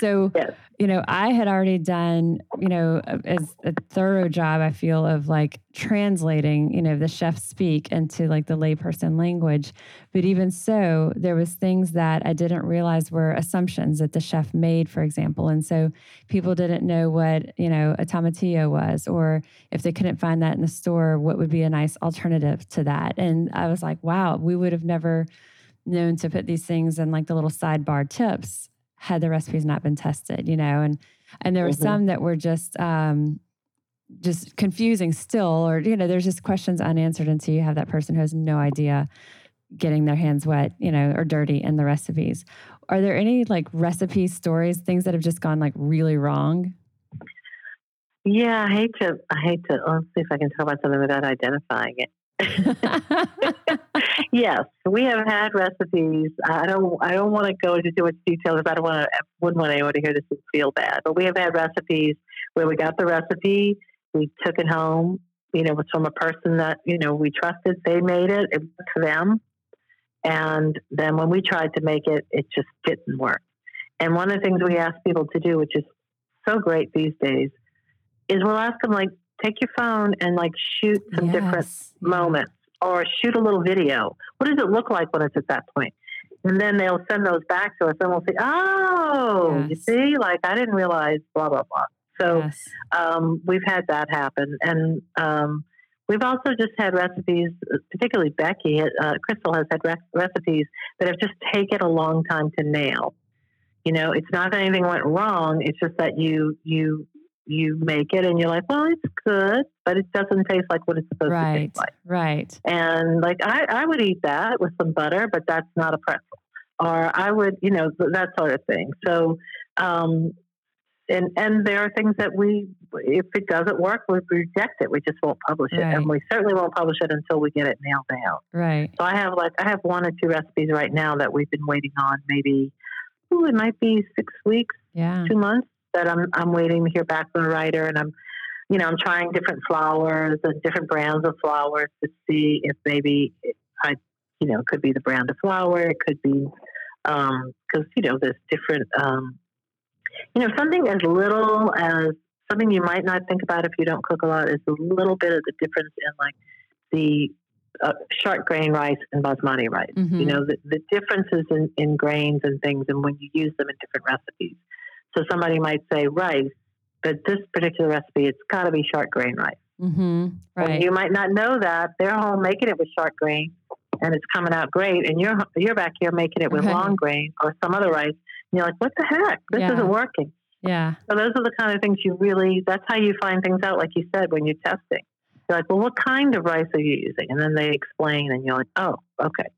So, yes. you know, I had already done, you know, as a thorough job, I feel, of like translating, you know, the chef speak into like the layperson language. But even so, there was things that I didn't realize were assumptions that the chef made, for example. And so people didn't know what, you know, a tomatillo was, or if they couldn't find that in the store, what would be a nice alternative to that? And I was like, wow, we would have never known to put these things in like the little sidebar tips had the recipes not been tested, you know, and and there were mm-hmm. some that were just um, just confusing still, or you know, there's just questions unanswered until you have that person who has no idea getting their hands wet, you know, or dirty in the recipes. Are there any like recipe stories, things that have just gone like really wrong? Yeah, I hate to. I hate to. Let's see if I can talk about something without identifying it. yes, we have had recipes. I don't. I don't want to go into too much detail because I don't want to. Wouldn't want anyone to hear this and feel bad. But we have had recipes where we got the recipe, we took it home. You know, it was from a person that you know we trusted. They made it. It worked for them. And then when we tried to make it, it just didn't work. And one of the things we ask people to do, which is so great these days, is we'll ask them like take your phone and like shoot some yes. different moments or shoot a little video. What does it look like when it's at that point? And then they'll send those back to us and we'll say, Oh, yes. you see, like I didn't realize blah blah blah. So yes. um, we've had that happen. And um, we've also just had recipes, particularly Becky, uh, Krystal has had re- recipes that have just taken a long time to nail. You know, it's not that anything went wrong. It's just that you you you make it and you're like, well, it's good, but it doesn't taste like what it's supposed right, to taste like. Right. And like I, I would eat that with some butter, but that's not a pretzel. Or I would, you know, that sort of thing. So, um, and and there are things that we, if it doesn't work, we reject it. We just won't publish it, right. and we certainly won't publish it until we get it nailed down. Right. So I have like I have one or two recipes right now that we've been waiting on. Maybe, ooh, it might be six weeks, yeah, two months that I'm I'm waiting to hear back from the writer, and I'm, you know, I'm trying different flours and different brands of flours to see if maybe I, you know, it could be the brand of flour. it could be, because um, you know, there's different, um, you know, something as little as something you might not think about if you don't cook a lot is a little bit of the difference in like the uh, short grain rice and basmati rice. Mhm. You know, the, the differences in, in grains and things and when you use them in different recipes. So somebody might say rice, but this particular recipe, it's got to be short grain rice. Mm-hmm. And Right. you might not know that they're home making it with short grain, and it's coming out great, and you're you're back here making it with Right. long grain or some other rice. And you're like, what the heck? This Yeah. isn't working. yeah. So those are the kind of things you really. That's how you find things out, like you said when you're testing. You're like, well, what kind of rice are you using? And then they explain, and you're like, oh, okay.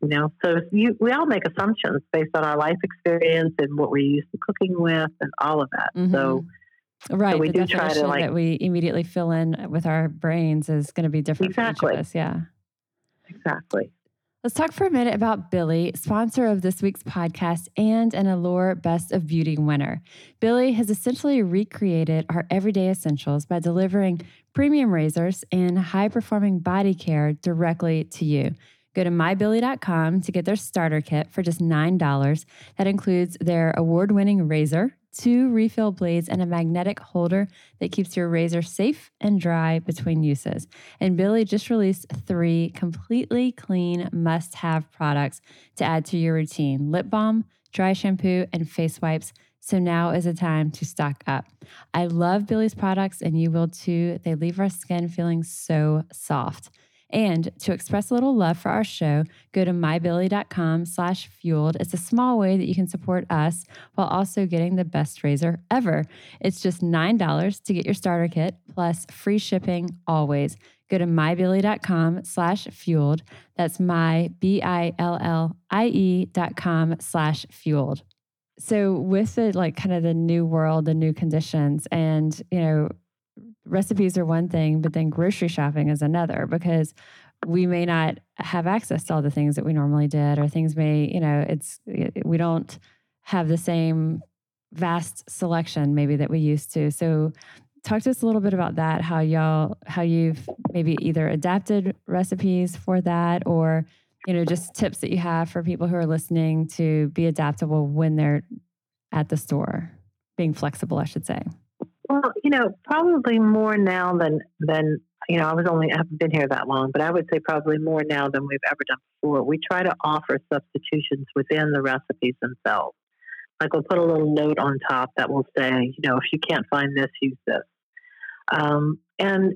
You know, so you, we all make assumptions based on our life experience and what we're used to cooking with, and all of that. So Mhm. right. we the do try to, like- that we immediately fill in with our brains is going to be different for each of us. Yeah. exactly. Let's talk for a minute about Billie, sponsor of this week's podcast and an Allure Best of Beauty winner. Billie has essentially recreated our everyday essentials by delivering premium razors and high performing body care directly to you. Go to mybillie.com to get their starter kit for just $9. That includes their award winning razor, two refill blades, and a magnetic holder that keeps your razor safe and dry between uses. And Billie just released three completely clean must have products to add to your routine lip balm, dry shampoo, and face wipes. So now is the time to stock up. I love Billie's products, and you will too. They leave our skin feeling so soft. And to express a little love for our show, go to mybillie.com slash fueled. It's a small way that you can support us while also getting the best razor ever. It's just $9 to get your starter kit plus free shipping always. Go to mybillie.com slash fueled. That's my B-I-L-L-I-E dot com slash fueled. So with the like kind of the new world, the new conditions and, you know, recipes are one thing, but then grocery shopping is another because we may not have access to all the things that we normally did, or things may, you know, it's, eh, we don't have the same vast selection maybe that we used to. So, talk to us a little bit about that, how y'all, how you've maybe either adapted recipes for that or, you know, just tips that you have for people who are listening to be adaptable when they're at the store, being flexible, I should say. Well, you know, probably more now than than you know. I was only I haven't been here that long, but I would say probably more now than we've ever done before. We try to offer substitutions within the recipes themselves. Like we'll put a little note on top that will say, you know, if you can't find this, use this. Um, and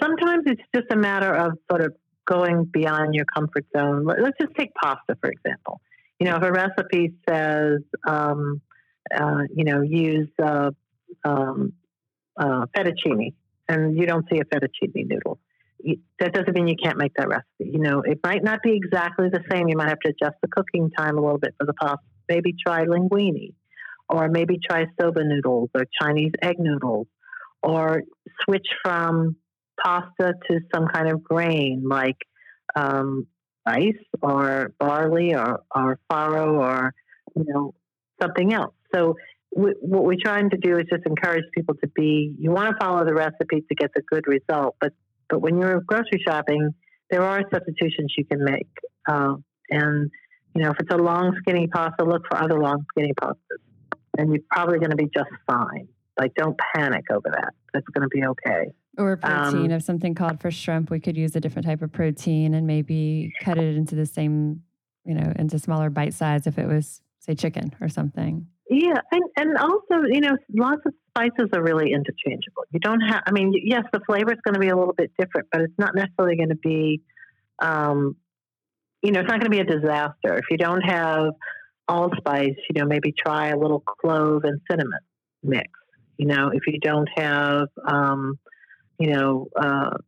sometimes it's just a matter of sort of going beyond your comfort zone. Let- Let's just take pasta for example. You know, if a recipe says, um, uh, you know, use uh, um, uh, fettuccine and you don't see a fettuccine noodle, that doesn't mean you can't make that recipe. You know, it might not be exactly the same. You might have to adjust the cooking time a little bit for the pasta. Maybe try linguine, or maybe try soba noodles or Chinese egg noodles, or switch from pasta to some kind of grain like um, rice or barley or, or farro or you know something else. So we, what we're trying to do is just encourage people to be. You want to follow the recipe to get the good result, but but when you're grocery shopping, there are substitutions you can make. Uh, and you know, if it's a long skinny pasta, look for other long skinny pastas, and you're probably going to be just fine. Like, don't panic over that. That's going to be okay. Or protein, Um, if something called for shrimp, we could use a different type of protein and maybe cut it into the same, you know, into smaller bite size if it was, say, chicken or something. Yeah, and and also, you know, lots of spices are really interchangeable. You don't have. I mean, yes, the flavor is going to be a little bit different, but it's not necessarily going to be, um, you know, it's not going to be a disaster if you don't have allspice. You know, maybe try a little clove and cinnamon mix. You know, if you don't have, um, you know, uh,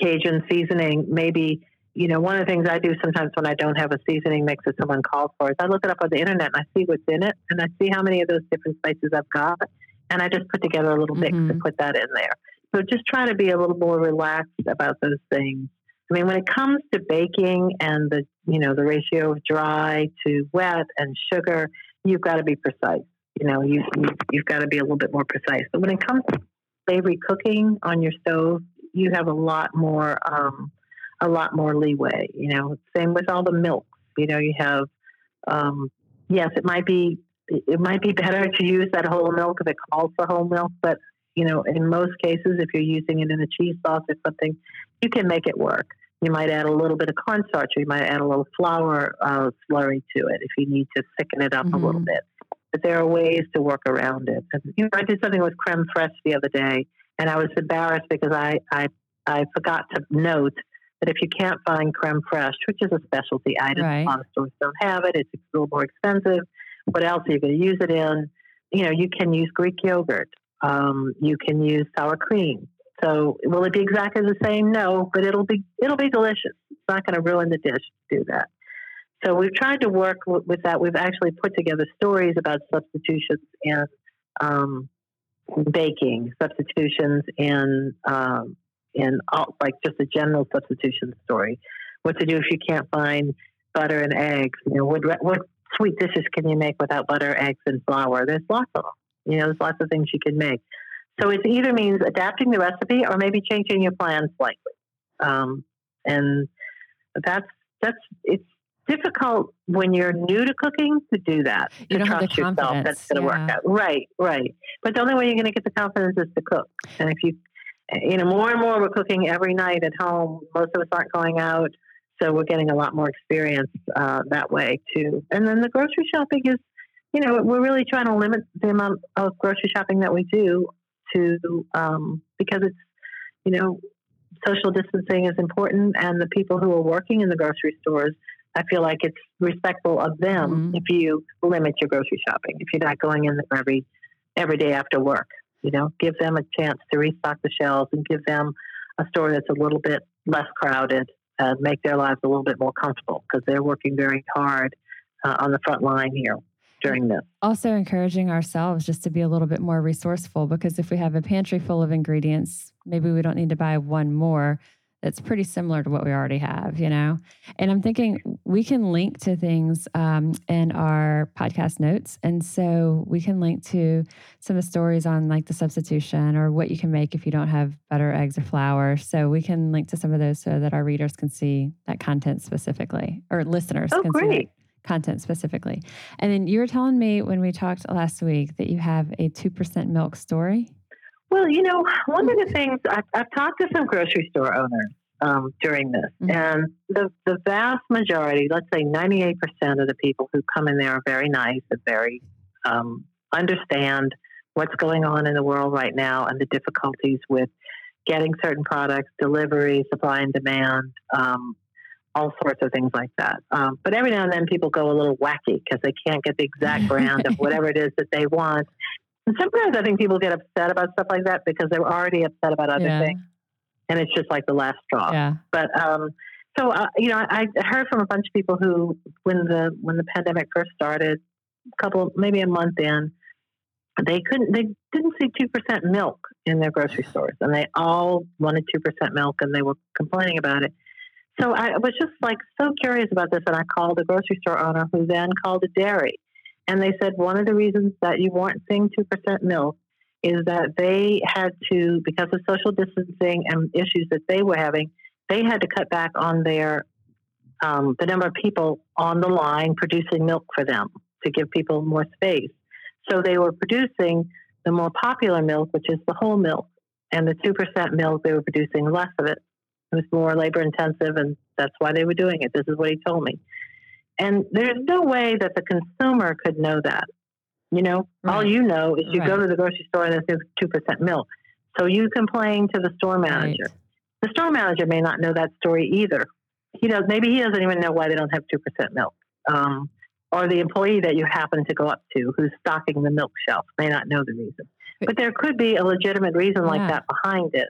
Cajun seasoning, maybe you know, one of the things I do sometimes when I don't have a seasoning mix that someone calls for is I look it up on the internet and I see what's in it and I see how many of those different spices I've got and I just put together a little mix Mhm. and put that in there. So just try to be a little more relaxed about those things. I mean, when it comes to baking and the you know the ratio of dry to wet and sugar, you've got to be precise. You know, you, you you've got to be a little bit more precise. But when it comes to savory cooking on your stove, you have a lot more um, a lot more leeway. You know, same with all the milks. You know, you have um, yes, it might be it might be better to use that whole milk if it calls for whole milk, but you know, in most cases, if you're using it in a cheese sauce or something, you can make it work. You might add a little bit of cornstarch, or you might add a little flour uh, slurry to it if you need to thicken it up mm-hmm. a little mm-hmm. bit. But there are ways to work around it. And, you know, I did something with creme fraiche the other day, and I was embarrassed because I I, I forgot to note that if you can't find creme fraiche, which is a specialty item, right. a lot of stores don't have it. It's a little more expensive. What else are you going to use it in? You know, you can use Greek yogurt. Um, you can use sour cream. So will it be exactly the same? No, but it'll be it'll be delicious. It's not going to ruin the dish to do that. So we've tried to work w- with that. We've actually put together stories about substitutions in um, baking, substitutions in um, in all, like just a general substitution story. What to do if you can't find butter and eggs? You know, what what sweet dishes can you make without butter, eggs, and flour? There's lots of them. You know, there's lots of things you can make. So it either means adapting the recipe or maybe changing your plan slightly. Um, and that's that's it's difficult when you're new to cooking to do that. You to trust yourself that's going to yeah. work out. Right, right. But the only way you're going to get the confidence is to cook. And if you, you know, more and more we're cooking every night at home. Most of us aren't going out, so we're getting a lot more experience uh, that way too. And then the grocery shopping is, you know, we're really trying to limit the amount of grocery shopping that we do to um, because it's, you know, social distancing is important, and the people who are working in the grocery stores I feel like it's respectful of them mm-hmm. if you limit your grocery shopping. If you're not going in there every every day after work, you know, give them a chance to restock the shelves and give them a store that's a little bit less crowded, uh, make their lives a little bit more comfortable because they're working very hard uh, on the front line here during this. Also, encouraging ourselves just to be a little bit more resourceful because if we have a pantry full of ingredients, maybe we don't need to buy one more that's pretty similar to what we already have, you know? And I'm thinking we can link to things um, in our podcast notes. And so we can link to some of the stories on like the substitution or what you can make if you don't have butter, eggs, or flour. So we can link to some of those so that our readers can see that content specifically or listeners oh, can great. see content specifically. And then you were telling me when we talked last week that you have a 2% milk story. Well, you know, one of the things I've, I've talked to some grocery store owners um, during this, mm-hmm. and the the vast majority, let's say ninety eight percent of the people who come in there are very nice and very um, understand what's going on in the world right now and the difficulties with getting certain products, delivery, supply and demand, um, all sorts of things like that. Um, but every now and then people go a little wacky because they can't get the exact brand of whatever it is that they want. And sometimes I think people get upset about stuff like that because they're already upset about other yeah. things. And it's just like the last straw. Yeah. But, um, so, uh, you know, I heard from a bunch of people who, when the, when the pandemic first started, a couple, maybe a month in, they couldn't, they didn't see 2% milk in their grocery stores and they all wanted 2% milk and they were complaining about it. So I was just like so curious about this and I called a grocery store owner who then called a dairy and they said one of the reasons that you weren't seeing 2% milk is that they had to, because of social distancing and issues that they were having, they had to cut back on their um, the number of people on the line producing milk for them to give people more space. So they were producing the more popular milk, which is the whole milk, and the two percent milk they were producing less of it. It was more labor intensive, and that's why they were doing it. This is what he told me. And there's no way that the consumer could know that. You know, right. all you know is you right. go to the grocery store and there's two percent milk. So you complain to the store manager. Right. The store manager may not know that story either. He does. Maybe he doesn't even know why they don't have two percent milk. Um, or the employee that you happen to go up to who's stocking the milk shelf may not know the reason. But there could be a legitimate reason like yeah. that behind it.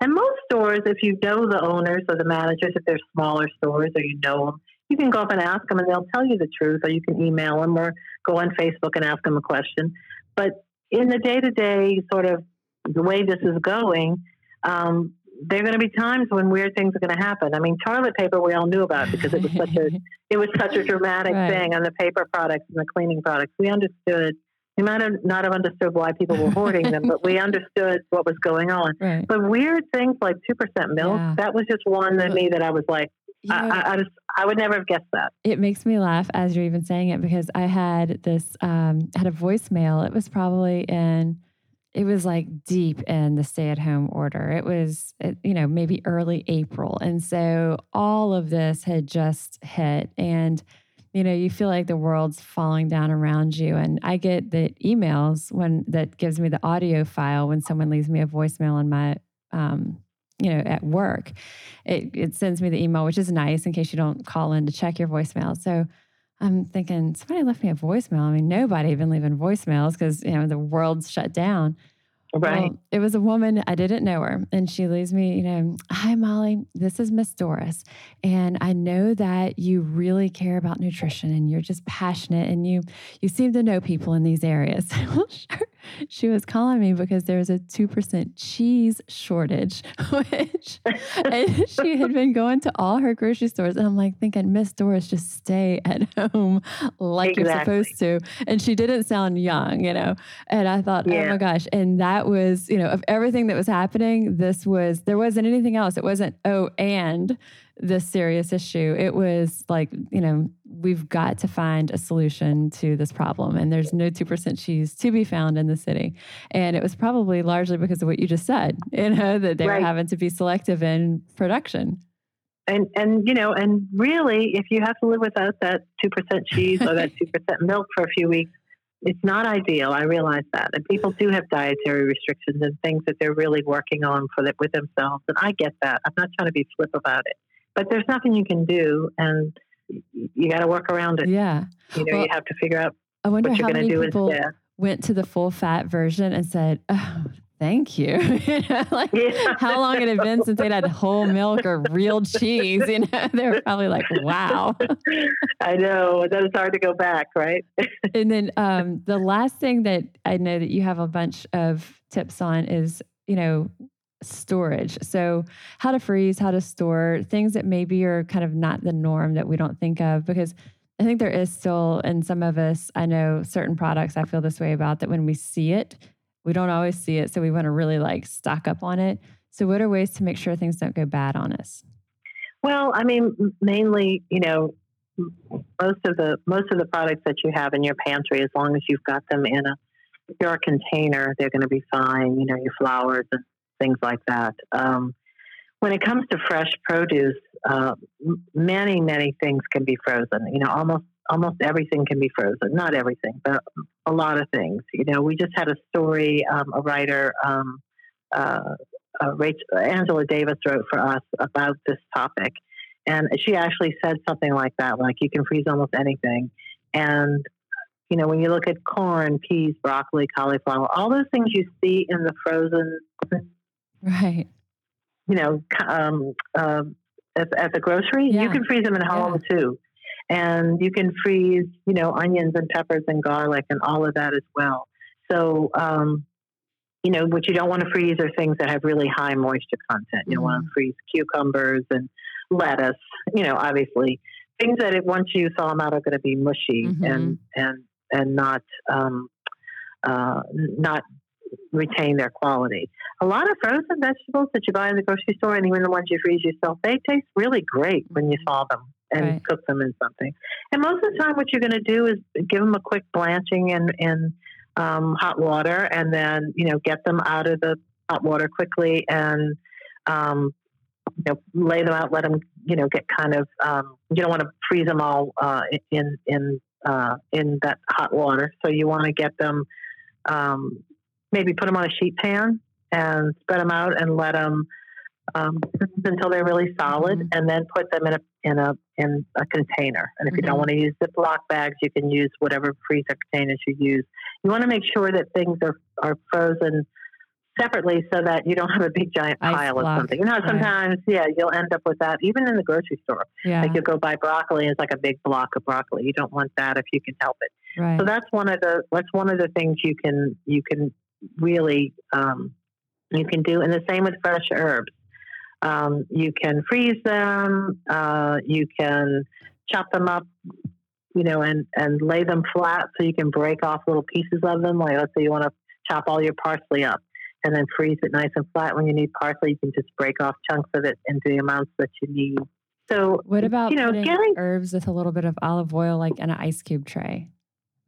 And most stores, if you know the owners or the managers, if they're smaller stores or you know them, you can go up and ask them and they'll tell you the truth, or you can email them or go on Facebook and ask them a question. But in the day to day sort of the way this is going, um, there are going to be times when weird things are going to happen. I mean, toilet paper we all knew about because it was such a it was such a dramatic right. thing on the paper products and the cleaning products. We understood. We might have not have understood why people were hoarding them, but we understood what was going on. Right. But weird things like two percent milk, yeah. that was just one that me that I was like, I, I, just, I would never have guessed that. It makes me laugh as you're even saying it because I had this, um, had a voicemail. It was probably in, it was like deep in the stay at home order. It was, you know, maybe early April. And so all of this had just hit. And, you know, you feel like the world's falling down around you. And I get the emails when that gives me the audio file when someone leaves me a voicemail on my, um, you know, at work. It, it sends me the email, which is nice in case you don't call in to check your voicemail. So I'm thinking somebody left me a voicemail. I mean, nobody even leaving voicemails because you know the world's shut down. Right. Well, it was a woman, I didn't know her. And she leaves me, you know, hi, Molly, this is Miss Doris. And I know that you really care about nutrition and you're just passionate and you you seem to know people in these areas. well, sure. She was calling me because there was a 2% cheese shortage, which and she had been going to all her grocery stores. And I'm like thinking, Miss Doris, just stay at home like exactly. you're supposed to. And she didn't sound young, you know. And I thought, oh yeah. oh my gosh. And that was, you know, of everything that was happening, this was, there wasn't anything else. It wasn't, oh, and this serious issue. It was like, you know, we've got to find a solution to this problem. And there's no 2% cheese to be found in the city. And it was probably largely because of what you just said, you know, that they right. were having to be selective in production. And, and you know, and really, if you have to live without that 2% cheese or that 2% milk for a few weeks, it's not ideal. I realize that, and people do have dietary restrictions and things that they're really working on for the, with themselves. And I get that. I'm not trying to be flip about it, but there's nothing you can do, and you got to work around it. Yeah, you know, well, you have to figure out I wonder what you're going to do people instead. Went to the full fat version and said, oh, thank you. you know, like yeah. how long it had been since they'd had whole milk or real cheese. You know, they were probably like, wow. I know. That is hard to go back, right? and then um, the last thing that I know that you have a bunch of tips on is, you know, storage. So, how to freeze, how to store things that maybe are kind of not the norm that we don't think of because I think there is still in some of us, I know certain products I feel this way about that when we see it, we don't always see it. So we want to really like stock up on it. So, what are ways to make sure things don't go bad on us? Well, I mean, mainly, you know, most of the most of the products that you have in your pantry, as long as you've got them in a pure container, they're going to be fine. You know, your flours and things like that. Um, when it comes to fresh produce, uh, many many things can be frozen. You know, almost almost everything can be frozen. Not everything, but a lot of things. You know, we just had a story. Um, a writer, um, uh, uh, Rachel, Angela Davis, wrote for us about this topic, and she actually said something like that, like you can freeze almost anything. And you know, when you look at corn, peas, broccoli, cauliflower, all those things you see in the frozen, right? You know, um, uh, at, at, the grocery, yeah. you can freeze them at home yeah. too and you can freeze, you know, onions and peppers and garlic and all of that as well. So, um, you know, what you don't want to freeze are things that have really high moisture content. You mm-hmm. want to freeze cucumbers and lettuce. You know, obviously things that it, once you thaw them out are going to be mushy mm-hmm. and and and not um, uh, not retain their quality. A lot of frozen vegetables that you buy in the grocery store and even the ones you freeze yourself, they taste really great when you thaw them and right. cook them in something. And most of the time, what you're going to do is give them a quick blanching in in um, hot water, and then you know get them out of the hot water quickly and um, you know lay them out, let them you know get kind of um, you don't want to freeze them all uh, in in uh, in that hot water, so you want to get them um, maybe put them on a sheet pan and spread them out and let them um, until they're really solid, mm-hmm. and then put them in a in a in a container. And if mm-hmm. you don't mm-hmm. want to use Ziploc bags, you can use whatever freezer containers you use. You want to make sure that things are are frozen separately so that you don't have a big giant pile of something. You know, sometimes right. yeah, you'll end up with that even in the grocery store. Yeah. Like you'll go buy broccoli and it's like a big block of broccoli. You don't want that if you can help it. Right. So that's one of the that's one of the things you can you can really um, you can do. And the same with fresh herbs. Um, you can freeze them. Uh, you can chop them up, you know, and and lay them flat so you can break off little pieces of them. Like let's say you want to chop all your parsley up and then freeze it nice and flat. When you need parsley, you can just break off chunks of it into the amounts that you need. So what about you know getting herbs with a little bit of olive oil, like in an ice cube tray?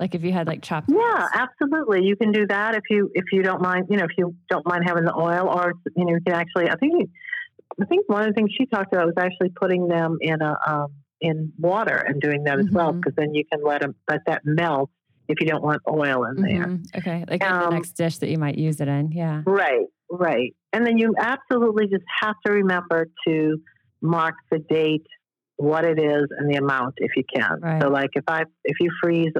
Like if you had like chopped. Yeah, absolutely. You can do that if you if you don't mind. You know, if you don't mind having the oil, or you know, you can actually. I think I think one of the things she talked about was actually putting them in a um, in water and doing that as mm-hmm. well, because then you can let them let that melt if you don't want oil in there. Mm-hmm. Okay, like um, the next dish that you might use it in. Yeah. Right. Right. And then you absolutely just have to remember to mark the date, what it is, and the amount if you can. Right. So, like if I if you freeze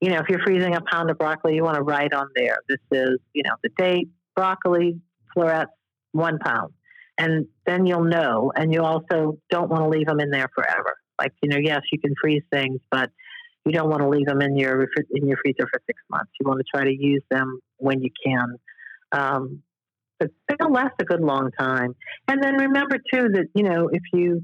you know, if you're freezing a pound of broccoli, you want to write on there, this is, you know, the date, broccoli, florets, one pound. And then you'll know. And you also don't want to leave them in there forever. Like, you know, yes, you can freeze things, but you don't want to leave them in your in your freezer for six months. You want to try to use them when you can. Um, but they'll last a good long time. And then remember too that you know if you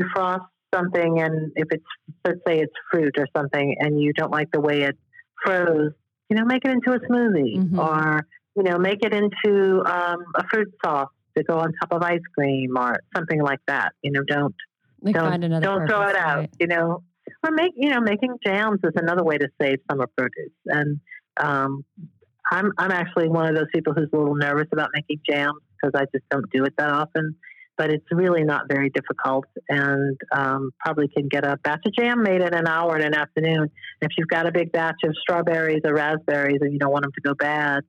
defrost something and if it's let's say it's fruit or something and you don't like the way it froze, you know, make it into a smoothie mm-hmm. or you know, make it into um, a fruit sauce to go on top of ice cream or something like that. You know, don't like don't don't purpose, throw it out. Right. You know, or make you know making jams is another way to save summer produce. And um, I'm I'm actually one of those people who's a little nervous about making jams because I just don't do it that often but it's really not very difficult and um, probably can get a batch of jam made in an hour in an afternoon. If you've got a big batch of strawberries or raspberries and you don't want them to go bad,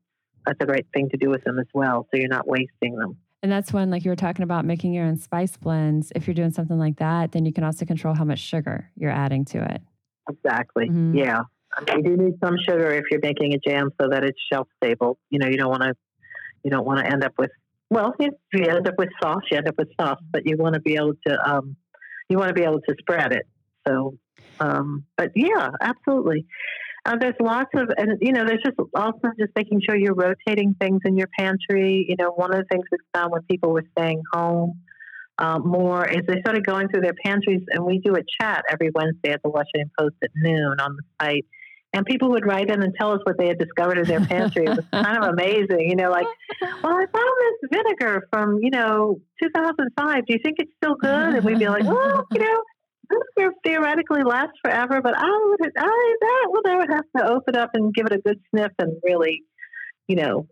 that's a great thing to do with them as well. So you're not wasting them. And that's when, like you were talking about making your own spice blends, if you're doing something like that, then you can also control how much sugar you're adding to it. Exactly. Mm-hmm. Yeah. You do need some sugar if you're making a jam so that it's shelf stable. You know, you don't want to you don't want to end up with well, if you end up with sauce, you end up with sauce, but you want to be able to um, you want to be able to spread it. So, um, but yeah, absolutely. Uh, there's lots of, and you know, there's just also just making sure you're rotating things in your pantry. You know, one of the things we found when people were staying home uh, more is they started going through their pantries, and we do a chat every Wednesday at the Washington Post at noon on the site and people would write in and tell us what they had discovered in their pantry. it was kind of amazing, you know, like, well, I found this vinegar from, you know, 2005. Do you think it's still good? And we'd be like, well, you know, this theoretically lasts forever, but I would, I, that would, I would have to open up and give it a good sniff and really, you know,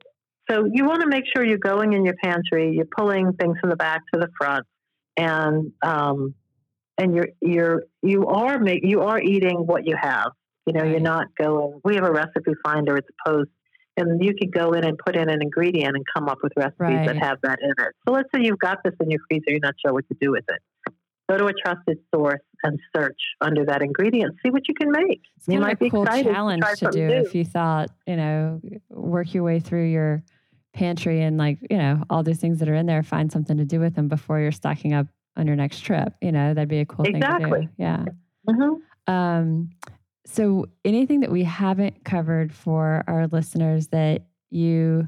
so you want to make sure you're going in your pantry, you're pulling things from the back to the front, and um, and you're you're you are make, you are eating what you have. You know, you're not going, we have a recipe finder, it's a post, and you can go in and put in an ingredient and come up with recipes right. that have that in it. So let's say you've got this in your freezer, you're not sure what to do with it. Go to a trusted source and search under that ingredient. See what you can make. It's you might be cool excited challenge to, to do new. if you thought, you know, work your way through your pantry and like, you know, all these things that are in there, find something to do with them before you're stocking up on your next trip. You know, that'd be a cool exactly. thing to do. Yeah. Mm-hmm. Um, so, anything that we haven't covered for our listeners that you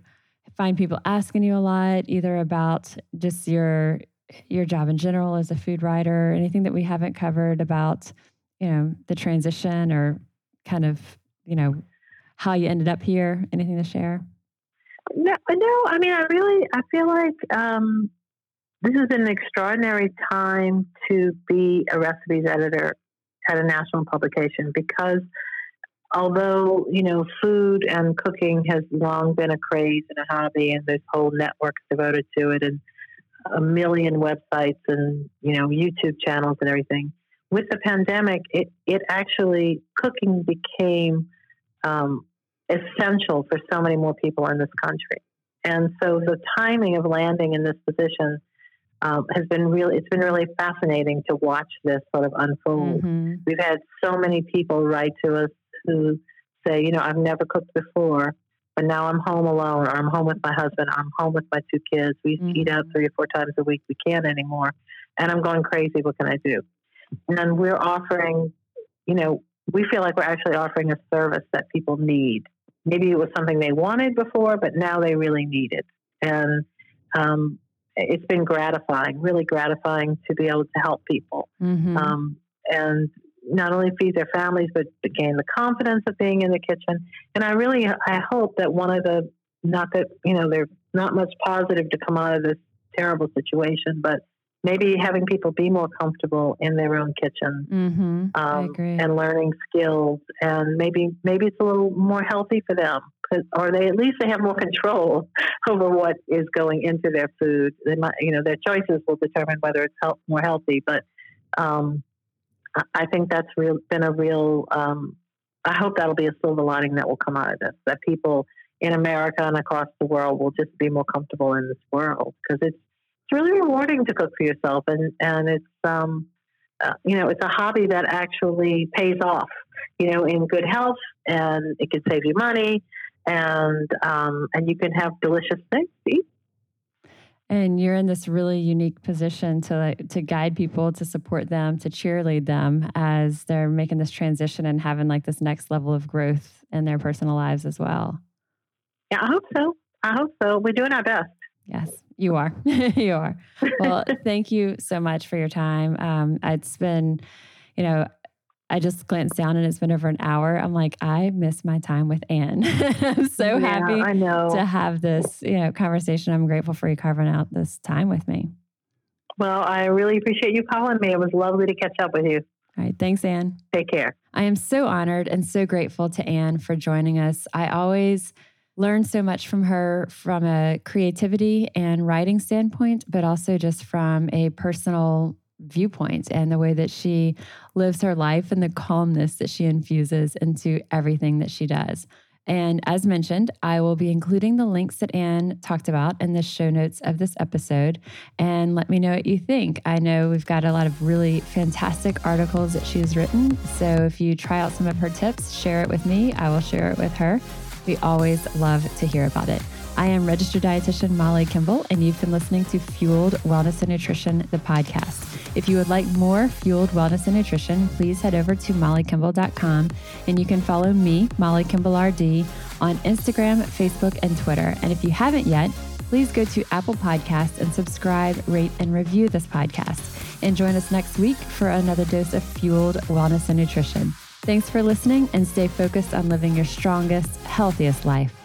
find people asking you a lot, either about just your your job in general as a food writer, anything that we haven't covered about, you know, the transition or kind of, you know, how you ended up here, anything to share? No, no. I mean, I really, I feel like um, this is an extraordinary time to be a recipes editor at a national publication because although you know food and cooking has long been a craze and a hobby and there's whole networks devoted to it and a million websites and you know youtube channels and everything with the pandemic it, it actually cooking became um, essential for so many more people in this country. And so the timing of landing in this position um, has been really it's been really fascinating to watch this sort of unfold. Mm-hmm. We've had so many people write to us who say, you know, I've never cooked before, but now I'm home alone, or I'm home with my husband, or I'm home with my two kids. We mm-hmm. eat out three or four times a week. We can't anymore, and I'm going crazy. What can I do? And we're offering, you know, we feel like we're actually offering a service that people need. Maybe it was something they wanted before, but now they really need it. And um, it's been gratifying, really gratifying to be able to help people. Mm-hmm. Um, and not only feed their families, but gain the confidence of being in the kitchen. And I really, I hope that one of the, not that, you know, there's not much positive to come out of this terrible situation, but maybe having people be more comfortable in their own kitchen Mm-hmm. Um, and learning skills, and maybe maybe it's a little more healthy for them, or they at least they have more control over what is going into their food. They might, you know, their choices will determine whether it's health, more healthy. But um, I- think that's real, been a real. Um, I hope that'll be a silver lining that will come out of this. That people in America and across the world will just be more comfortable in this world because it's it's really rewarding to cook for yourself, and and it's um, uh, you know, it's a hobby that actually pays off, you know, in good health and it can save you money and, um, and you can have delicious things to eat. And you're in this really unique position to to guide people, to support them, to cheerlead them as they're making this transition and having like this next level of growth in their personal lives as well. Yeah, I hope so. I hope so. We're doing our best. Yes, you are. you are. Well, thank you so much for your time. Um, it's been, you know, I just glanced down and it's been over an hour. I'm like, I miss my time with Ann. I'm so Yeah, happy I know. to have this, you know, conversation. I'm grateful for you carving out this time with me. Well, I really appreciate you calling me. It was lovely to catch up with you. All right. Thanks, Ann. Take care. I am so honored and so grateful to Ann for joining us. I always learn so much from her from a creativity and writing standpoint, but also just from a personal viewpoint and the way that she lives her life and the calmness that she infuses into everything that she does. And as mentioned, I will be including the links that Ann talked about in the show notes of this episode. And let me know what you think. I know we've got a lot of really fantastic articles that she's written. So if you try out some of her tips, share it with me. I will share it with her. We always love to hear about it. I am registered dietitian Molly Kimball, and you've been listening to Fueled Wellness and Nutrition, the podcast. If you would like more Fueled Wellness and Nutrition, please head over to mollykimball.com and you can follow me, Molly Kimball RD, on Instagram, Facebook, and Twitter. And if you haven't yet, please go to Apple Podcasts and subscribe, rate, and review this podcast. And join us next week for another dose of Fueled Wellness and Nutrition. Thanks for listening and stay focused on living your strongest, healthiest life.